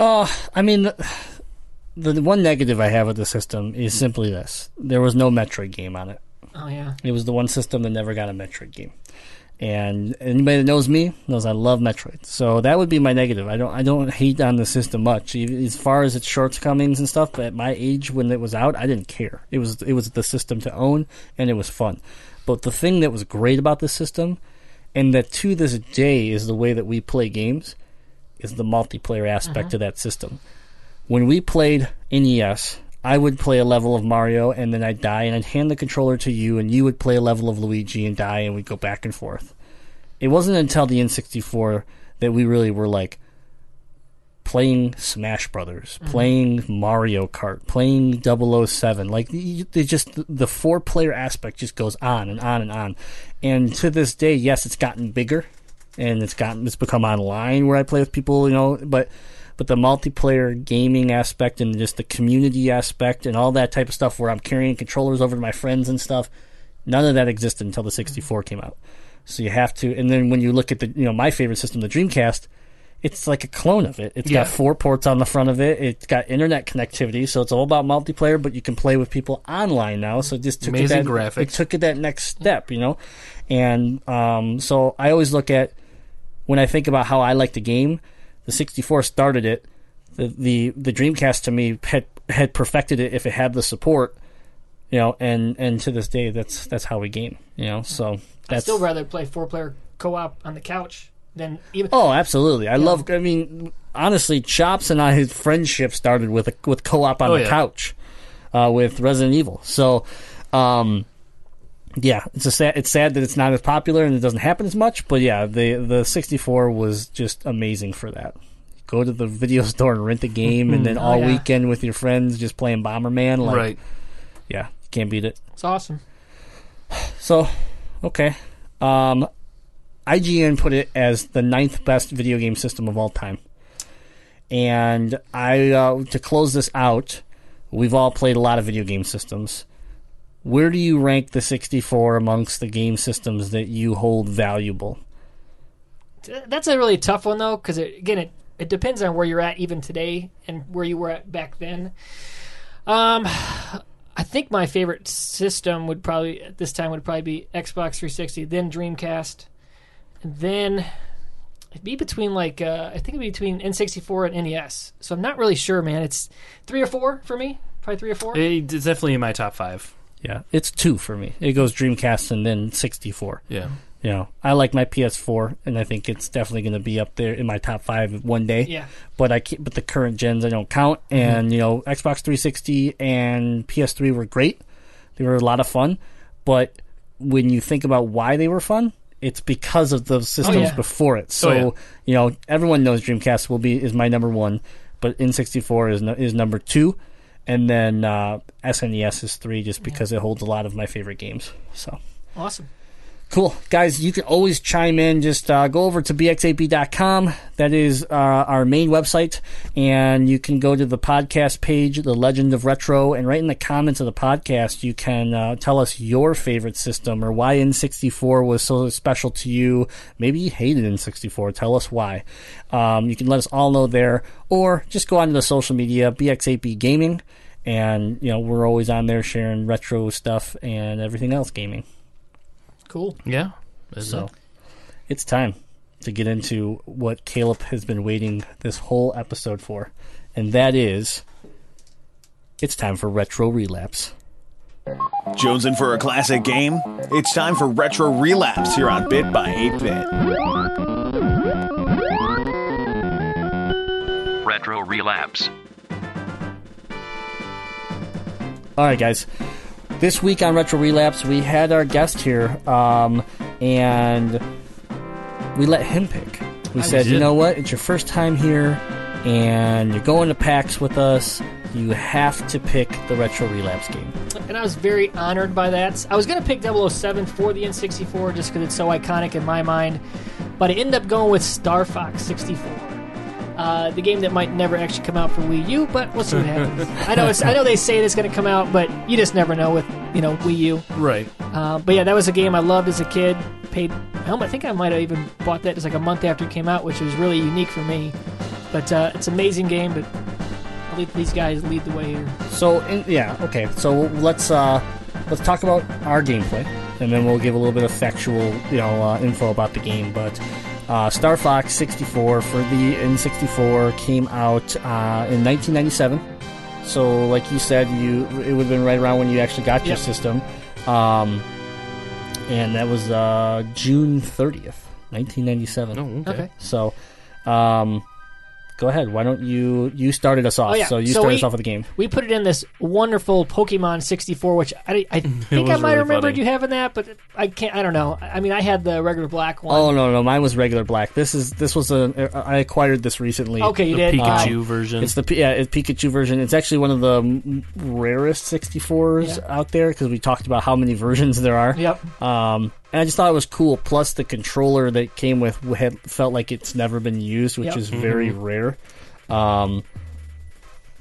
Oh, I mean, the, the one negative I have with the system is simply this: there was no Metroid game on it. oh yeah, It was the one system that never got a Metroid game. And anybody that knows me knows I love Metroid. So that would be my negative. I don't I don't hate on the system much as far as its shortcomings and stuff. But at my age when it was out, I didn't care. It was it was the system to own, and it was fun. But the thing that was great about this system, and that to this day is the way that we play games, is the multiplayer aspect uh-huh. of that system. When we played NES, I would play a level of Mario and then I'd die and I'd hand the controller to you and you would play a level of Luigi and die and we'd go back and forth. It wasn't until the N64 that we really were like playing Smash Brothers, mm-hmm. playing Mario Kart, playing 007. Like they just the four player aspect just goes on and on and on. And to this day, yes, it's gotten bigger and it's gotten it's become online where I play with people, you know, but but the multiplayer gaming aspect and just the community aspect and all that type of stuff where I'm carrying controllers over to my friends and stuff, none of that existed until the 64 came out. So you have to, and then when you look at the, you know, my favorite system, the Dreamcast, it's like a clone of it. It's Yeah. got four ports on the front of it. It's got internet connectivity, so it's all about multiplayer. But you can play with people online now. So it just took Amazing it that, graphics. It took it that next step, you know. And um, so I always look at when I think about how I like the game. The 64 started it. The the the Dreamcast to me had had perfected it if it had the support, you know. And and to this day, that's that's how we game, you know. So I'd still rather play four player co op on the couch than even. Oh, absolutely. I love. I mean, honestly, Chops and I his friendship started with a, with co-op on Oh, the yeah. couch, uh, with Resident Evil. So, um, yeah, it's a sad. It's sad that it's not as popular and it doesn't happen as much. But yeah, the the 64 was just amazing for that. Go to the video store and rent the game, and then Oh, all yeah. weekend with your friends just playing Bomberman. Like, right? Yeah, can't beat it. It's awesome. So, okay. Um, IGN put it as the ninth best video game system of all time. And I, uh, to close this out, we've all played a lot of video game systems. Where do you rank the 64 amongst the game systems that you hold valuable? That's a really tough one though, because it, again, it it depends on where you're at even today and where you were at back then. Um, I think my favorite system would probably at this time would probably be Xbox 360, then Dreamcast, and then it'd be between like uh, I think it'd be between N64 and NES. So I'm not really sure, man. It's three or four for me, probably three or four. It's definitely in my top five. Yeah, it's two for me. It goes Dreamcast and then 64. Yeah. You know, I like my PS4, and I think it's definitely going to be up there in my top five one day. yeah, but I can't, but the current gens I don't count. Mm-hmm. And you know, Xbox 360 and PS3 were great; they were a lot of fun. But when you think about why they were fun, it's because of the oh, systems yeah. before it. Oh, so Oh, yeah. you know, everyone knows Dreamcast will be is my number one, but N64 is no, is number two, and then uh, SNES is three, just because it holds a lot of my favorite games. So awesome. Cool. Guys, you can always chime in. Just uh, go over to bx8b.com. That is uh, our main website. And you can go to the podcast page, The Legend of Retro. And right in the comments of the podcast, you can uh, tell us your favorite system or why N64 was so special to you. Maybe you hated N64. Tell us why. Um, you can let us all know there. Or just go onto the social media, BX8B Gaming. And, you know, we're always on there sharing retro stuff and everything else gaming. Cool. Yeah. Isn't So it? it's time to get into what Caleb has been waiting this whole episode for, and that is it's time for Retro Relapse. Jonesing for a classic game? It's time for Retro Relapse here on Bit by 8 Bit. Retro Relapse. All right, guys. This week on Retro Relapse, we had our guest here, um, and we let him pick. We said, you know what? It's your first time here, and you're going to PAX with us. You have to pick the Retro Relapse game. And I was very honored by that. I was going to pick 007 for the N64 just because it's so iconic in my mind, but I ended up going with Star Fox 64. Uh, the game that might never actually come out for Wii U, but we'll see what happens. I know it's, I know they say it's going to come out, but you just never know with you know Wii U. Right. Uh, but yeah, that was a game I loved as a kid. Paid, I think I might have even bought that just like a month after it came out, which was really unique for me. But uh, it's an amazing game. But I'll let these guys lead the way here. So in, yeah, okay. So let's uh, let's talk about our gameplay, and then we'll give a little bit of factual, you know, uh, info about the game. But uh, Star Fox 64 for the N64 came out uh, in 1997. So, like you said, you it would have been right around when you actually got your Yep. system, um, and that was uh, June 30th, 1997. Oh, okay. Okay. So, um, go ahead. Why don't you you started us off? Oh, yeah. So you So started we- us off with the game. We put it in this wonderful Pokemon 64, which I, I think I was might really remembered funny. you having that, but I can't. I don't know. I mean, I had the regular black one. Oh no, no, mine was regular black. This is this was a I acquired this recently. okay, you The did. Pikachu Um, version. It's the yeah, it's Pikachu version. It's actually one of the rarest 64s Yeah. out there because we talked about how many versions there are. Yep. Um, and I just thought it was cool. Plus, the controller that came with had felt like it's never been used, which Yep. is very rare. Um,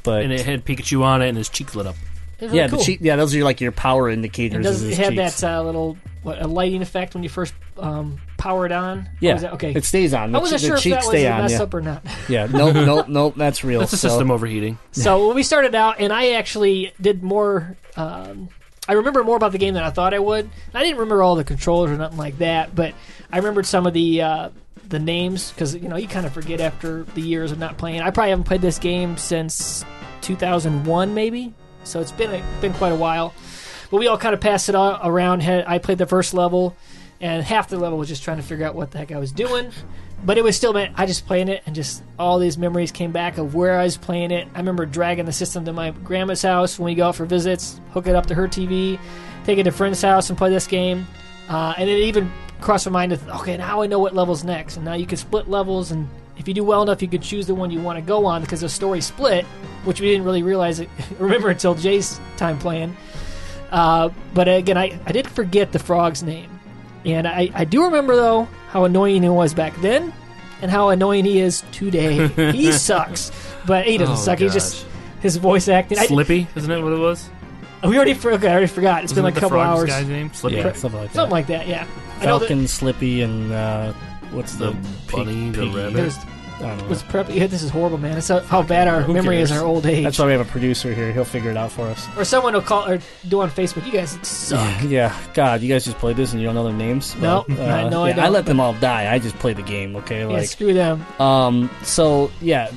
but and it had Pikachu on it, and his cheeks lit up. Really yeah, cool. the cheek, yeah, those are like your power It indicators. does is it had cheeks. that uh, little what a lighting effect when you first um, power it on? Yeah, was that- okay. it stays on. The, I wasn't che- sure the if that was stay a on. mess Yeah, up or not. yeah. Nope, nope, nope. That's real. That's a So- system overheating. So we started out, and I actually did more. Um, I remember more about the game than I thought I would. I didn't remember all the controllers or nothing like that, but I remembered some of the uh, the names because you know you kind of forget after the years of not playing. I probably haven't played this game since 2001, maybe. So it's been a, been quite a while. But we all kind of passed it around. I played the first level, and half the level was just trying to figure out what the heck I was doing. But it was still, I just playing it, and just all these memories came back of where I was playing it. I remember dragging the system to my grandma's house when we go out for visits, hook it up to her TV, take it to friend's house and play this game. Uh, and it even crossed my mind to, okay, now I know what level's next. And now you can split levels, and if you do well enough, you could choose the one you want to go on because the story split, which we didn't really realize it, remember until Jay's time playing. Uh, but again, I, I did forget the frog's name. And I, I do remember, though, how annoying he was back then and how annoying he is today. he sucks. But he doesn't Oh, suck. He's just his voice acting. I, Slippy, isn't it what it was? we already, for, okay, I already forgot. It's been Wasn't like a couple frog's hours. guy's name? Slippy. yeah, something like that. Something like that, yeah. I know that Falcon, Slippy, and uh, what's the, The pig- bunny, the piggy? rabbit. There's I don't know. was prep. Yeah, this is horrible, man. It's how, how bad our Who memory is in our old age. That's why we have a producer here. He'll figure it out for us. or someone will call or do on Facebook. You guys suck. Yeah, God, you guys just played this and you don't know their names. No, Well, I know I yeah, don't, let them all die. I just play the game. Okay, yeah, like screw them. um. So yeah,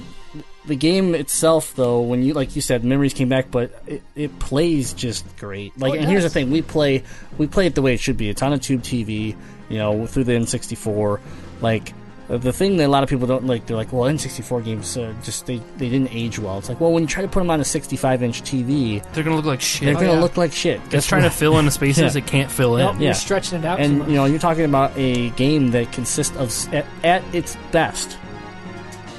the game itself, though, when you like you said, memories came back, but it, it plays just great. Like, Oh, it and here's the does. thing: we play we play it the way it should be. It's on a tube TV, you know, through the N64. Like uh, the thing that a lot of people don't like, they're like, well, N64 games uh, just they they didn't age well. It's like, well, when you try to put them on a 65 inch TV, They're gonna look like shit. they're gonna Oh, yeah. look like shit. It's trying to fill in the spaces Yeah. it can't fill in. Nope, Yeah. You're stretching it out too and much. you know you're talking about a game that consists of at, at its best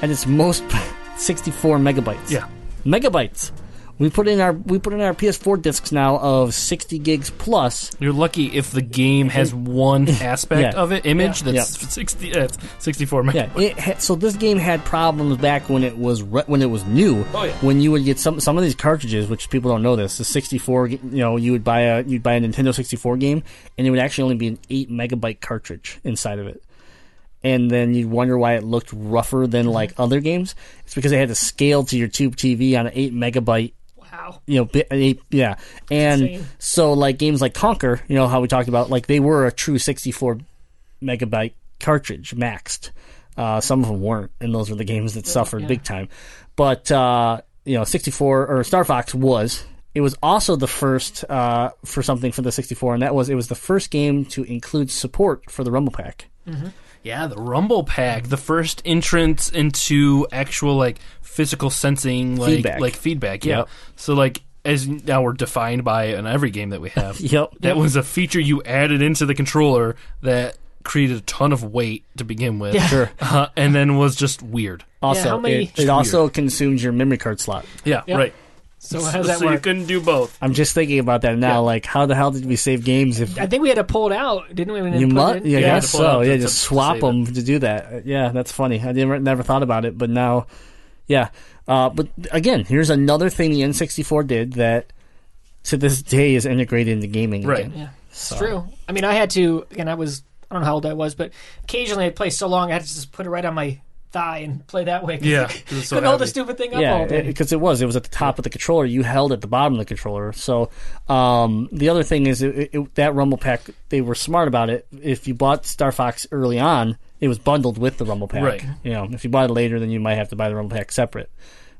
at its most 64 megabytes Yeah. megabytes We put in our we put in our PS4 discs now of 60 gigs plus. You're lucky if the game has one aspect Yeah. of it, image Yeah. that's 60, that's 64 Yeah, megabytes. it had, so this game had problems back when it was re- when it was new. Oh, yeah. When you would get some some of these cartridges, which people don't know this, the 64. You know, you would buy a you'd buy a Nintendo 64 game, and it would actually only be an eight megabyte cartridge inside of it. And then you'd wonder why it looked rougher than like other games. It's because they had to scale to your tube TV on an eight megabyte Wow. you know, yeah, and insane. so like games like Conker, you know how we talked about, like they were a true 64 megabyte cartridge maxed. Uh, some of them weren't, and those were the games that suffered yeah. big time. But uh, you know, 64 or Star Fox was. It was also the first uh, for something for the 64, and that was it was the first game to include support for the Rumble Pack. Yeah, the Rumble Pack, the first entrance into actual like physical sensing, like Feedback. like feedback. Yeah. Yep. So like as now we're defined by in every game that we have. Yep. That was a feature you added into the controller that created a ton of weight to begin with. Yeah. Sure. Uh, and then was just weird. Also, how many- it, it also consumes your memory card slot. Yeah, Yep. right. So how does that so you work? couldn't do both. I'm just thinking about that now. Yeah. Like, how the hell did we save games if I think we had to pull it out, didn't we? We didn't You put must, it- yeah, I guess to pull it so. Yeah, just swap save them to do that. Uh, Yeah, that's funny. I never never thought about it, but now, yeah. Uh, but again, here's another thing the N64 did that to this day is integrated into gaming. Right. Again. Yeah, it's true. I mean, I had to. and I was. I don't know how old I was, but occasionally I'd play so long I had to just put it right on my thigh and play that way. 'cause Yeah, I 'cause it's so couldn't hold the stupid thing up Yeah, all day. because it, was. It was at the top of the controller. You held at the bottom of the controller. So um, the other thing is it, it, that Rumble Pack. They were smart about it. If you bought Star Fox early on, it was bundled with the Rumble Pack. Right. You know, if you bought it later, then you might have to buy the Rumble Pack separate.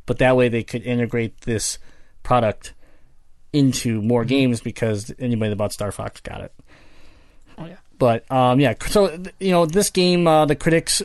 But that way, they could integrate this product into more games because anybody that bought Star Fox got it. Oh, yeah. But um, yeah, so you know, this game, uh, the critics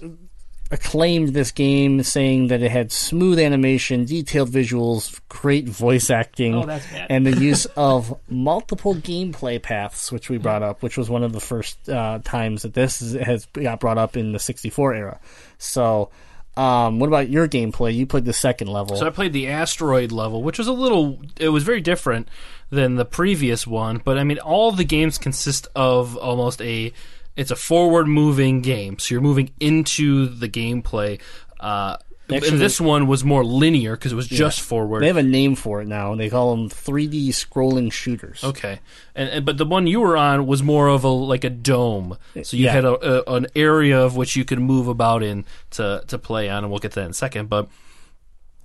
acclaimed this game, saying that it had smooth animation, detailed visuals, great voice acting, Oh, and the use of multiple gameplay paths, which we brought up, which was one of the first uh, times that this is, has got brought up in the 64 era. So. Um, what about your gameplay? You played the second level. So I played the asteroid level, which was a little. It was very different than the previous one, but I mean, all the games consist of almost a. It's a forward-moving game, so you're moving into the gameplay. Uh, Actually, and this one was more linear because it was just forward. they have a name for it now. And they call them 3D scrolling shooters. Okay, and, and but the one you were on was more of a like a dome, so you Yeah. had a, a an area of which you could move about in to to play on, and we'll get to that in a second. But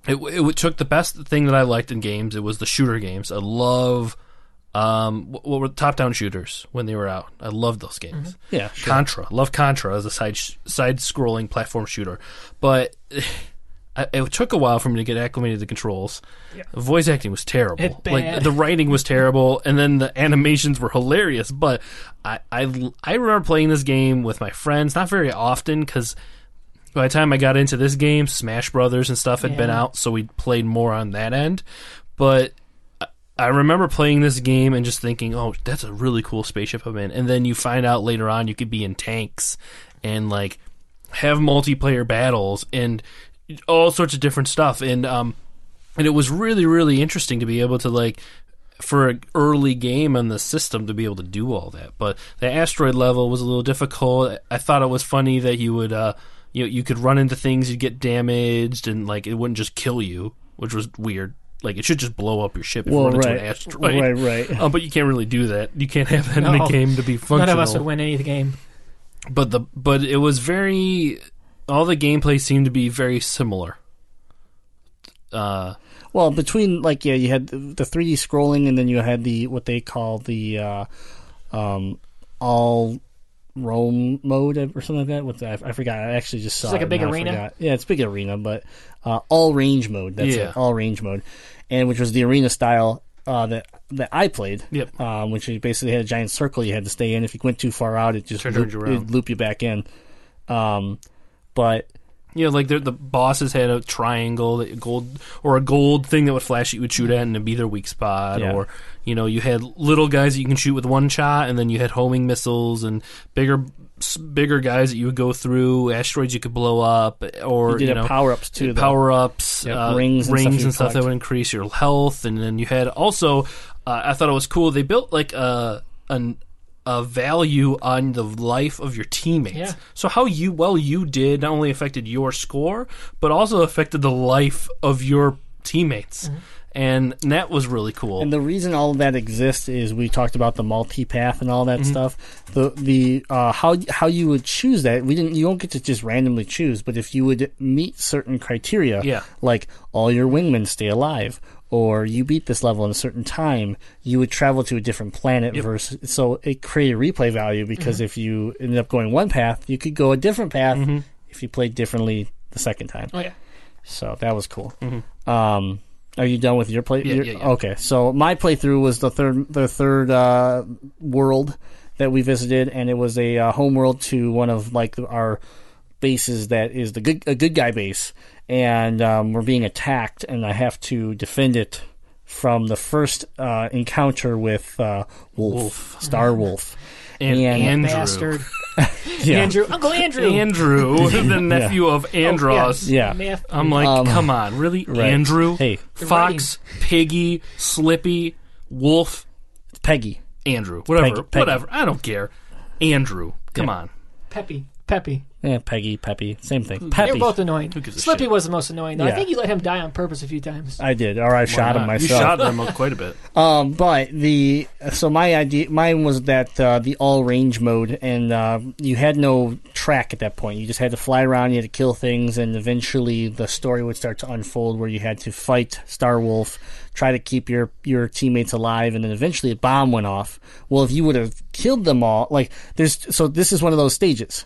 it it took the best thing that I liked in games. It was the shooter games. I love um what what were top down shooters when they were out. I loved those games. Yeah, sure. Contra, love Contra as a side side scrolling platform shooter, but. It took a while for me to get acclimated to the controls. The voice acting was terrible. It's Like bad. the writing was terrible, and then the animations were hilarious. But I, I, I remember playing this game with my friends, not very often, because by the time I got into this game, Smash Brothers and stuff had been out, so we played more on that end. But I- remember playing this game and just thinking, "Oh, that's a really cool spaceship I'm in." And then you find out later on you could be in tanks and like have multiplayer battles and all sorts of different stuff. And um, and it was really really interesting to be able to like for an early game on the system to be able to do all that. But the asteroid level was a little difficult. I thought it was funny that you would uh you know, you could run into things, you'd get damaged, and like it wouldn't just kill you, which was weird. Like it should just blow up your ship if Well, you run into right. an asteroid. Right, right. Uh, but you can't really do that. You can't have that in No. a game to be functional. None of us would win any of the game. But the but it was very all the gameplay seemed to be very similar. Uh Well, between like yeah, you had the the 3D scrolling, and then you had the what they call the uh, um, all roam mode or something like that. What the, I, I forgot. I actually just saw it's like it a big arena? forgot. Yeah, it's big arena, but uh, all range mode. That's Yeah. it. All range mode, and which was the arena style uh, that that I played. Yep. Um, which you basically had a giant circle you had to stay in. If you went too far out, it just Turned loop, you it'd loop you back in. Um, but you know, like the the bosses had a triangle, that gold or a gold thing that would flash you would shoot at and it'd be their weak spot. Yeah. Or you know, you had little guys that you can shoot with one shot, and then you had homing missiles and bigger bigger guys that you would go through, asteroids you could blow up, or You did you know, power-ups, too, power ups, Yep, uh, rings and stuff rings you and stuff that would increase your health, and then you had also. Uh, I thought it was cool. They built like a an a value on the life of your teammates. Yeah. So how you well you did not only affected your score, but also affected the life of your teammates, and that was really cool. And the reason all of that exists is we talked about the multi-path and all that Mm-hmm. stuff. The the uh, how how you would choose that we didn't you don't get to just randomly choose, but if you would meet certain criteria, Yeah. like all your wingmen stay alive, or you beat this level in a certain time, you would travel to a different planet. Versus so it created replay value because Mm-hmm. if you ended up going one path, you could go a different path Mm-hmm. if you played differently the second time. Oh yeah. So that was cool. Um, are you done with your play? Yeah, your- yeah, yeah. Okay, so my playthrough was the third, the third uh, world that we visited, and it was a uh, home world to one of like our bases that is the good a good guy base, and um, we're being attacked, and I have to defend it from the first uh, encounter with uh, Wolf, Star Wolf. And and- Andrew, Bastard. Yeah. Andrew. Uncle Andrew. Andrew, the nephew of Andross. Oh, Yeah. Math- I'm like, Um, come on, really, right. Andrew? Hey. Fox, Piggy, Slippy, Wolf, Peggy. Andrew, whatever, Peggy- Peggy. whatever. I don't care. Andrew, come Yeah. on. Peppy. Peppy. Yeah, Peggy, Peppy, same thing. They're Peppy. both annoying. gives a Slippy shit? was the most annoying though. I Yeah. think you let him die on purpose a few times. I did, or I shot him myself. You shot him quite a bit. Um, but the so my idea, mine was that uh, the all range mode, and uh, you had no track at that point. You just had to fly around, you had to kill things, and eventually the story would start to unfold where you had to fight Star Wolf, try to keep your your teammates alive, and then eventually a bomb went off. Well, if you would have killed them all, like there's so this is one of those stages.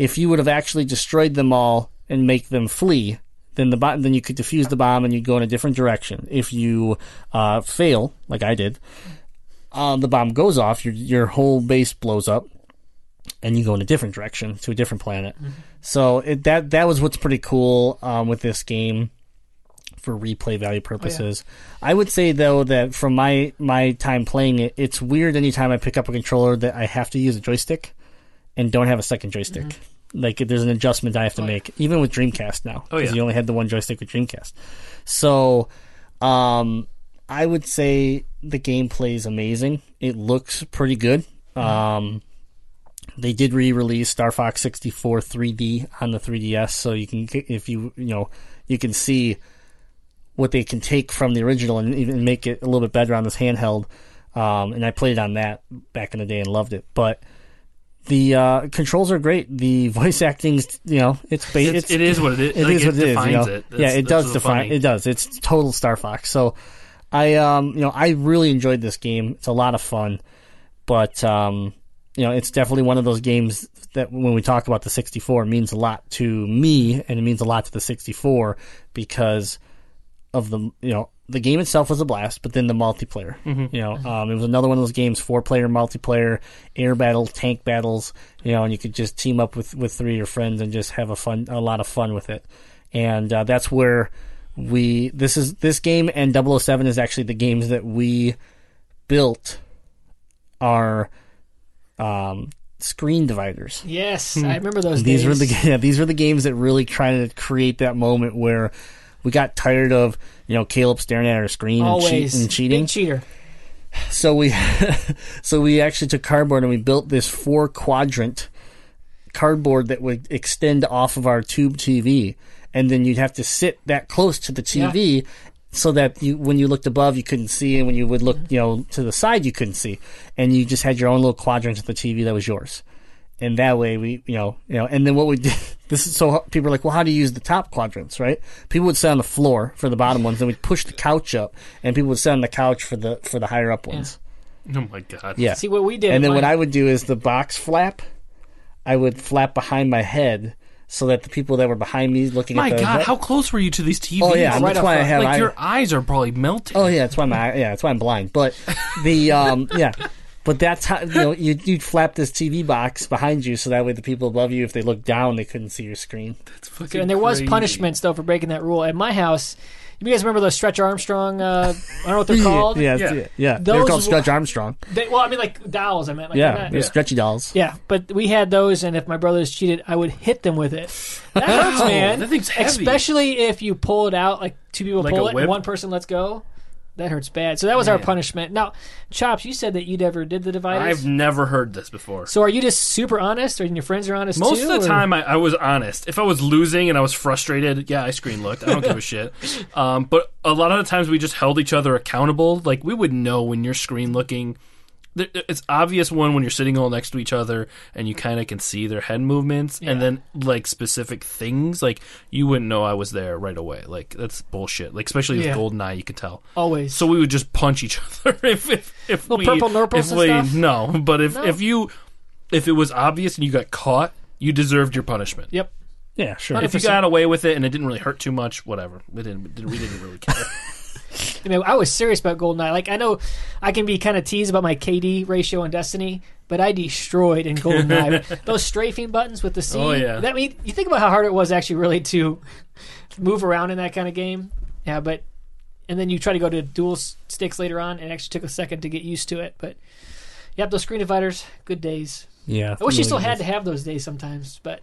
If you would have actually destroyed them all and make them flee, then the bo- then you could defuse the bomb and you'd go in a different direction. If you uh, fail, like I did, uh, the bomb goes off, your your whole base blows up, and you go in a different direction to a different planet. So it, that that was what's pretty cool um, with this game for replay value purposes. I would say though that from my my time playing it, it's weird anytime I pick up a controller that I have to use a joystick and don't have a second joystick. Like there's an adjustment I have to make, even with Dreamcast now, Oh, because yeah. you only had the one joystick with Dreamcast. So, um, I would say the gameplay is amazing. It looks pretty good. Um, they did re-release Star Fox 64 3D on the 3DS, so you can, if you you know, you can see what they can take from the original and even make it a little bit better on this handheld. Um, and I played on that back in the day and loved it. But the uh, controls are great. The voice acting's, you know, it's, ba- It's, it's it is what it is. it Like, is what it is. You know? it. Yeah, it does define. funny. It does. It's total Star Fox. So, I um, you know, I really enjoyed this game. It's a lot of fun, but um, you know, it's definitely one of those games that when we talk about the 64 it means a lot to me, and it means a lot to the 64 because of the you know the game itself was a blast, but then the multiplayer. Mm-hmm. You know, um, it was another one of those games, four player multiplayer, air battle, tank battles. You know, and you could just team up with with three of your friends and just have a fun, a lot of fun with it. And uh, that's where we this is this game and 007 is actually the games that we built our um, screen dividers. Yes, I remember those These days. were the yeah, these were the games that really tried to create that moment where we got tired of you know Caleb staring at our screen and, cheat, and cheating. Big cheater. So we so we actually took cardboard and we built this four quadrant cardboard that would extend off of our tube TV, and then you'd have to sit that close to the TV. So that you, when you looked above, you couldn't see, and when you would look, mm-hmm. you know, to the side, you couldn't see, and you just had your own little quadrant of the TV that was yours and that way we you know you know and then what we did this is so people are like well how do you use the top quadrants right people would sit on the floor for the bottom ones then we'd push the couch up and people would sit on the couch for the for the higher up ones Oh my god. yeah, See what we did. and then what i would do is the box flap i would flap behind my head so that the people that were behind me looking My at the god, how close were you to these TVs? oh yeah Right that's up why i have like I, your eyes are probably melting. Oh yeah, that's why my yeah, that's why I'm blind. But the um yeah, but that's how you know you you'd flap this TV box behind you so that way the people above you, if they looked down, they couldn't see your screen. That's fucking. Dude, and there was crazy. punishments though for breaking that rule. At my house, You guys remember those Stretch Armstrong? Uh, I don't know what they're called. Yeah, Yeah. yeah, yeah. They were Those called Stretch Armstrong. They, well, I mean, like dolls. I meant. Like Yeah, they're they're stretchy dolls. Yeah, but we had those, and if my brothers cheated, I would hit them with it. That hurts, man. that thing's heavy. Especially if you pull it out, like two people Like pull it, whip? and one person lets go. That hurts bad. So that was our punishment. Now, Chops, you said that you never did the dividers. I've never heard this before. So are you just super honest, or your friends are honest Most too? of the or- time, I, I was honest. If I was losing and I was frustrated, yeah, I screen looked. I don't give a shit. Um, but a lot of the times, we just held each other accountable. Like we would know when you're screen looking. There- It's obvious one when you're sitting all next to each other and you kind of can see their head movements, and then like specific things, like you wouldn't know I was there right away. Like that's bullshit. Like especially with Yeah. Goldeneye, you could tell. always. So we would just punch each other if if, if Little we purple nurples if and we stuff? no, but if No. if you if it was obvious and you got caught, you deserved your punishment. yep. Yeah, sure. If you got away with it and it didn't really hurt too much, whatever. We didn't, we didn't really care. I mean, I was serious about Goldeneye. Like, I know I can be kind of teased about my KD ratio in Destiny, but I destroyed in Goldeneye. Those strafing buttons with the C. Oh, yeah. That mean you think about how hard it was actually really to move around in that kind of game. Yeah, but and then you try to go to dual sticks later on, and it actually took a second to get used to it. But yep, those screen dividers, good days. yeah, I wish you still is. had to have those days sometimes, but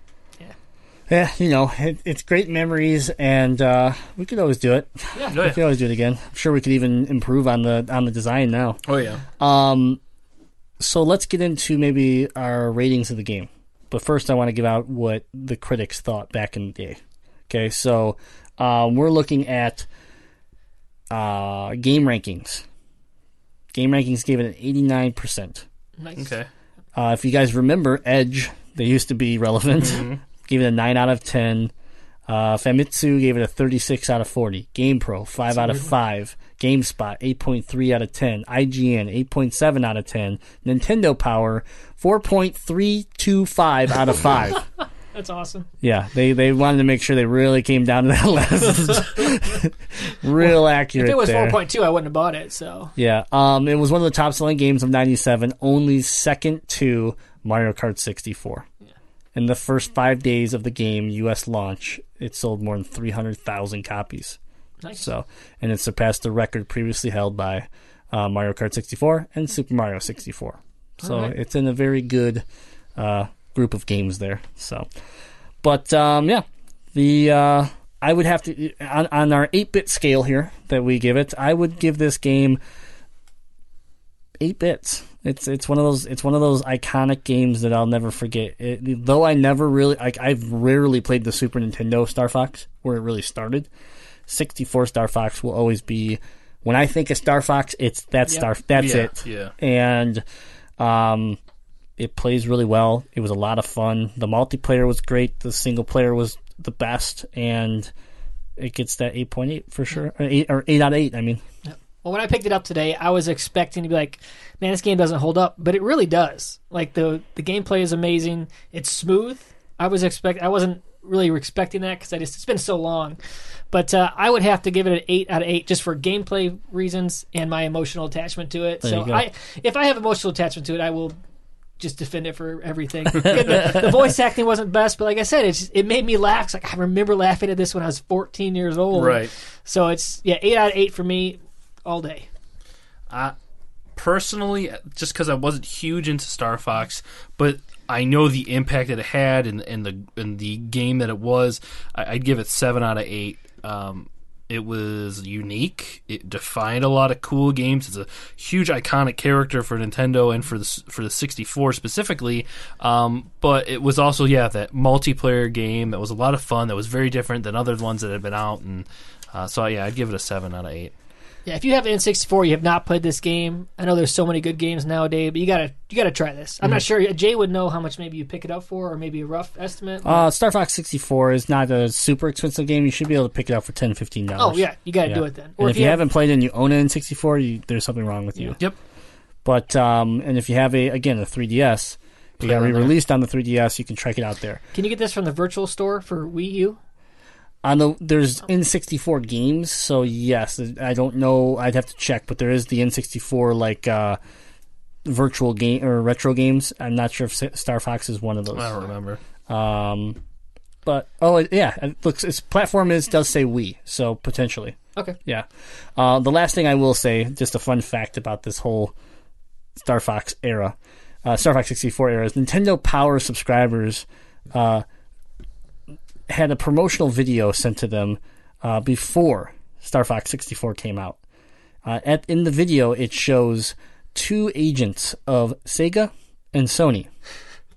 Yeah, you know, it, it's great memories, and uh, we could always do it. yeah. Oh, We could always do it again. I'm sure we could even improve on the on the design now. oh yeah. Um, so let's get into maybe our ratings of the game. But first, I want to give out what the critics thought back in the day. Okay, so um, we're looking at uh, game rankings. Game rankings gave it an 89%. Nice. Okay. Uh, if you guys remember, Edge, they used to be relevant. Gave it a 9 out of 10. Uh, Famitsu gave it a 36 out of 40. GamePro, 5 out of 5. GameSpot, 8.3 out of 10. IGN, 8.7 out of 10. Nintendo Power, 4.325 out of 5. That's awesome. yeah, they, they wanted to make sure they really came down to that list. Real accurate If it was there. 4.2, I wouldn't have bought it. So Yeah, um, it was one of the top selling games of '97, only second to Mario Kart 64. In the first five days of the game, U.S. launch, it sold more than 300,000 copies. nice. So, and it surpassed the record previously held by uh, Mario Kart 64 and Super Mario 64. So Alright. it's in a very good uh, group of games there. So, but um, yeah, the uh, I would have to on, on our 8-bit scale here that we give it. I would give this game eight bits. It's it's one of those it's one of those iconic games that I'll never forget. It, though I never really like I've rarely played the Super Nintendo Star Fox where it really started. 64 Star Fox will always be when I think of Star Fox, it's that Yep. Star that's Yeah, it. yeah. And um it plays really well. It was a lot of fun. The multiplayer was great. The single player was the best and it gets that 8.8 for sure. Or 8 or 8 out of 8, I mean. Well, when I picked it up today, I was expecting to be like, "Man, this game doesn't hold up," but it really does. Like the the gameplay is amazing. It's smooth. I was expect I wasn't really expecting that because I just it's been so long. But uh, I would have to give it an eight out of eight just for gameplay reasons and my emotional attachment to it. There so. I, if I have emotional attachment to it, I will just defend it for everything. The, the voice acting wasn't best, but like I said, it's it made me laugh. It's like I remember laughing at this when I was 14 years old. Right. So it's yeah, eight out of eight for me all day. I personally, just because I wasn't huge into Star Fox, but I know the impact that it had and and the and the game that it was, I, I'd give it seven out of eight. Um, it was unique. It defined a lot of cool games. It's a huge iconic character for Nintendo and for the for the 64 specifically. Um, but it was also yeah that multiplayer game that was a lot of fun. That was very different than other ones that had been out. And uh, so yeah, I'd give it a seven out of eight. Yeah, if you have N64, you have not played this game. I know there's so many good games nowadays, but you gotta you gotta try this. I'm not Mm-hmm. sure Jay would know how much maybe you pick it up for, or maybe a rough estimate. Uh, Star Fox 64 is not a super expensive game. You should be able to pick it up for 10 15 dollars. oh yeah, you gotta Yeah. do it then. And if you, have- haven't played it and you own it in 64, you, there's something wrong with you. Yep. But um, and if you have a again a 3DS, it got re-released on the 3DS. You can check it out there. can you get this from the virtual store for Wii U? On the there's N64 games, so yes, I don't know. I'd have to check, but there is the N64 like uh, virtual game or retro games. I'm not sure if Star Fox is one of those. I don't remember. Um, but oh yeah, it looks its platform is does say Wii, so potentially. Okay. Yeah. Uh, the last thing I will say, just a fun fact about this whole Star Fox era, uh, Star Fox 64 era, is Nintendo Power subscribers uh, had a promotional video sent to them uh, before Star Fox 64 came out. Uh, at, in the video, it shows two agents of Sega and Sony.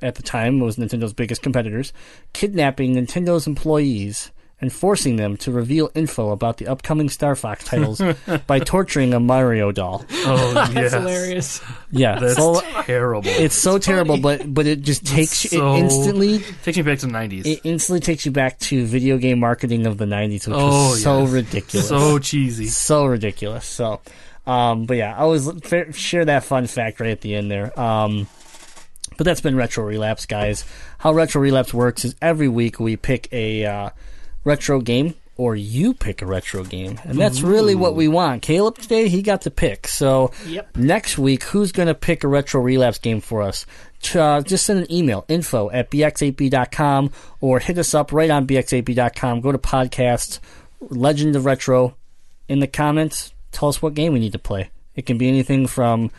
At the time, was Nintendo's biggest competitors, kidnapping Nintendo's employees and forcing them to reveal info about the upcoming Star Fox titles by torturing a Mario doll. Oh, That's yes. hilarious. Yeah, That's so terrible. it's so terrible, but but it just takes so- it instantly. Takes me back to the 90s. It instantly takes you back to video game marketing of the '90s, which Oh, was so yes. ridiculous, so cheesy. so ridiculous. So, um, but yeah, I always fa- share that fun fact right at the end there. Um, but that's been Retro Relapse, guys. How Retro Relapse works is every week we pick a uh, retro game, or you pick a retro game, and that's really what we want. Caleb today he got to pick. So Yep. next week, who's going to pick a Retro Relapse game for us? Uh, just send an email, info at bx8b.com, or hit us up right on bx8b.com. Go to podcast, Legend of Retro. In the comments, tell us what game we need to play. It can be anything from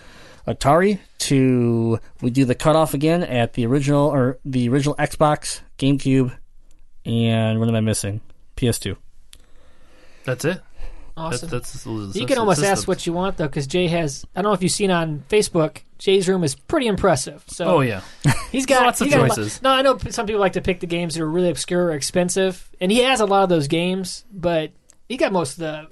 Atari to we do the cutoff again at the original or the original Xbox, GameCube, and what am I missing? PS2. That's it. Awesome. That's, that's, that's you can almost ask what you want though, because Jay has. I don't know if you've seen on Facebook. Jay's room is pretty impressive. So Oh yeah, he's got Lots of he got a lot- choices. no, I know some people like to pick the games that are really obscure or expensive, and he has a lot of those games. But he got most of the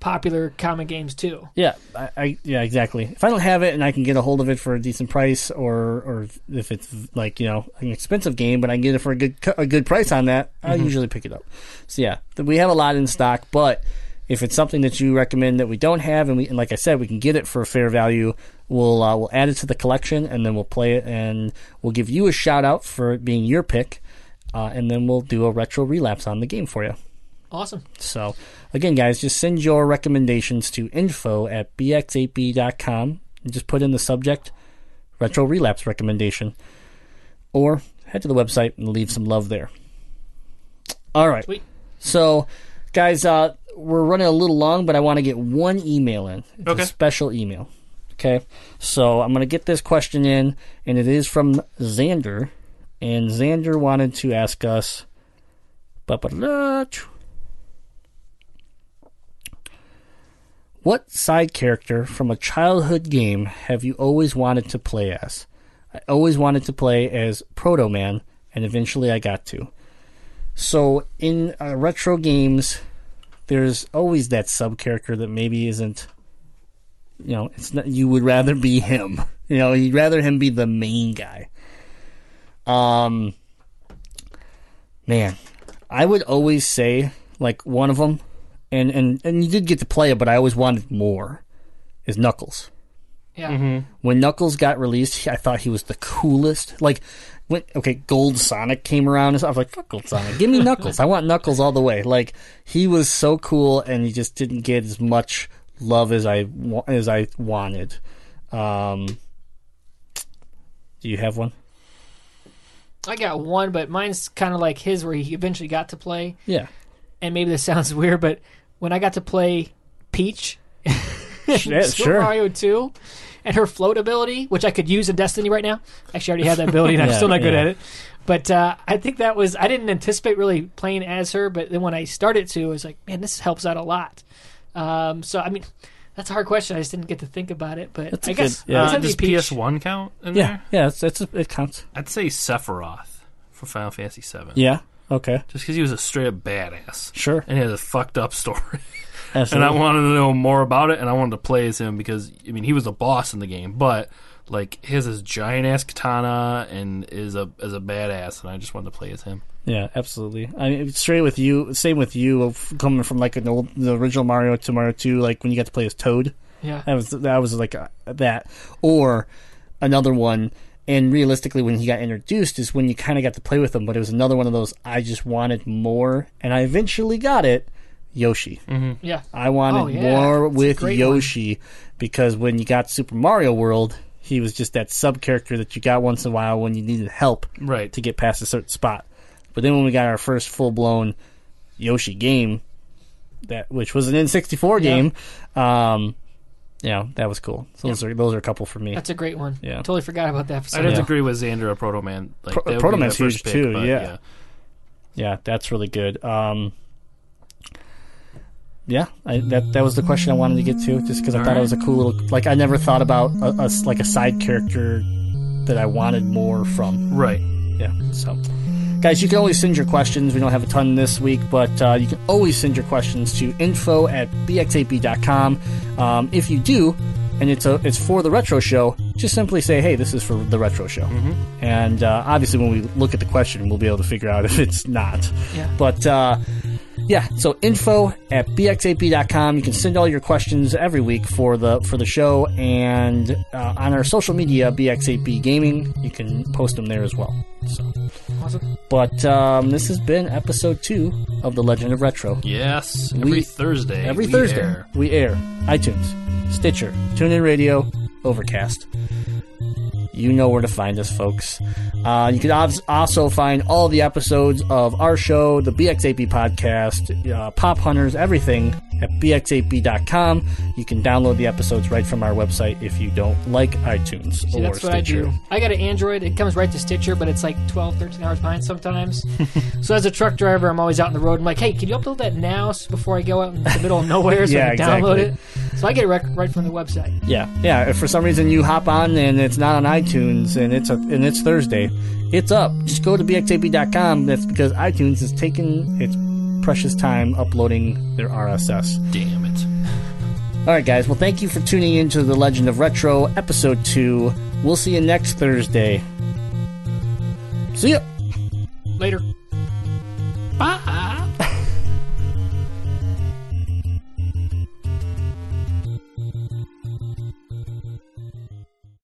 popular comic games too. Yeah, I, I yeah exactly. If I don't have it and I can get a hold of it for a decent price, or or if it's like you know an expensive game, but I can get it for a good a good price on that, I usually pick it up. So yeah, we have a lot in stock, but if it's something that you recommend that we don't have, and we and like I said, we can get it for a fair value, we'll uh, we'll add it to the collection, and then we'll play it, and we'll give you a shout out for it being your pick, uh, and then we'll do a retro relapse on the game for you. Awesome. So, again, guys, just send your recommendations to info at bx8b.com and just put in the subject retro relapse recommendation. Or head to the website and leave some love there. All right. Sweet. So, guys, uh, we're running a little long, but I want to get one email in. It's Okay. a special email. Okay. So, I'm going to get this question in, and it is from Xander. And Xander wanted to ask us. ba-ba-da, What side character from a childhood game have you always wanted to play as? I always wanted to play as Proto Man, and eventually I got to. So in uh, retro games, there's always that sub character that maybe isn't. You know, it's not. You would rather be him. You know, you'd rather him be the main guy. Um, man, I would always say like one of them, and and and you did get to play it, but I always wanted more. Is Knuckles Yeah. when Knuckles got released, I thought he was the coolest. Like, when okay, Gold Sonic came around, and I was like, "Fuck Gold Sonic, give me Knuckles. I want Knuckles all the way." Like, he was so cool, and he just didn't get as much love as I as I wanted. Um, do you have one? I got one, but mine's kind of like his, where he eventually got to play. Yeah, And maybe this sounds weird, but when I got to play Peach, in Yeah, Super sure. Mario Two, and her float ability, which I could use in Destiny right now. Actually, I already have that ability, and I'm still not good yeah. at it. But uh, I think that was I didn't anticipate really playing as her, but then when I started to, I was like, man, this helps out a lot. Um, so I mean, that's a hard question. I just didn't get to think about it, but That's a I guess good- yeah. I guess Uh, does PS1 count in yeah, there? yeah. It's, it's it counts. I'd say Sephiroth for Final Fantasy VII. Yeah. Okay. Just because he was a straight up badass. Sure. And he has a fucked up story. and I wanted to know more about it, and I wanted to play as him because, I mean, he was a boss in the game, but, like, he has this giant ass katana and is a is a badass, and I just wanted to play as him. Yeah, absolutely. I mean, straight with you. Same with you. Of coming from like an old, the original Mario to Mario Two, like when you got to play as Toad. Yeah. That was that was like uh, that, or another one. And realistically, when he got introduced, is when you kind of got to play with him. But it was another one of those I just wanted more, and I eventually got it. Yoshi. Yeah. I wanted Oh, yeah. more That's with great Yoshi because when you got Super Mario World, he was just that sub character that you got once in a while when you needed help Right. to get past a certain spot. But then when we got our first full blown Yoshi game, that which was an N64 Yeah. game. Um, you know that was cool. So those are those are a couple for me. That's a great one. Yeah. Totally forgot about that for I'd some have to agree with Xander or Proto Man. Like, Pro- that would Proto be my Man's first huge pick, too, but, yeah. yeah, that's really good. Um, yeah, I, that that was the question I wanted to get to, just because I thought it was a cool little. Like I never thought about a, a s- like a side character that I wanted more from. Right. Yeah. So, guys, you can always send your questions. We don't have a ton this week, but uh, you can always send your questions to info at bxap.com. Um, if you do, and it's a it's for the retro show, just simply say, "Hey, this is for the retro show." And uh, obviously, when we look at the question, we'll be able to figure out if it's not. Yeah. But uh, yeah, so info at bxap.com. You can send all your questions every week for the for the show, and uh, on our social media, bxap gaming. You can post them there as well. So, Awesome. but um, this has been episode two of the Legend of Retro. Yes. Every We- Thursday. Every we Thursday air. we air iTunes, Stitcher, TuneIn Radio, Overcast. You know where to find us, folks. Uh, you can also find all the episodes of our show, the BXAP podcast, uh, Pop Hunters, everything at bxap.com. You can download the episodes right from our website if you don't like iTunes See, or that's what I Stitcher. do. I got an Android. It comes right to Stitcher, but it's like 12, 13 hours behind sometimes. so as a truck driver, I'm always out on the road. I'm like, hey, can you upload that now before I go out in the middle of nowhere so Yeah, I can download it? So I get it rec- right from the website. Yeah, yeah. If for some reason you hop on and it's not on iTunes and it's a, and it's Thursday, it's up. Just go to bxap.com. That's because iTunes is taking its precious time uploading their RSS. Damn it. All right, guys. Well, thank you for tuning in to the Legend of Retro episode two. We'll see you next Thursday. See ya. Later.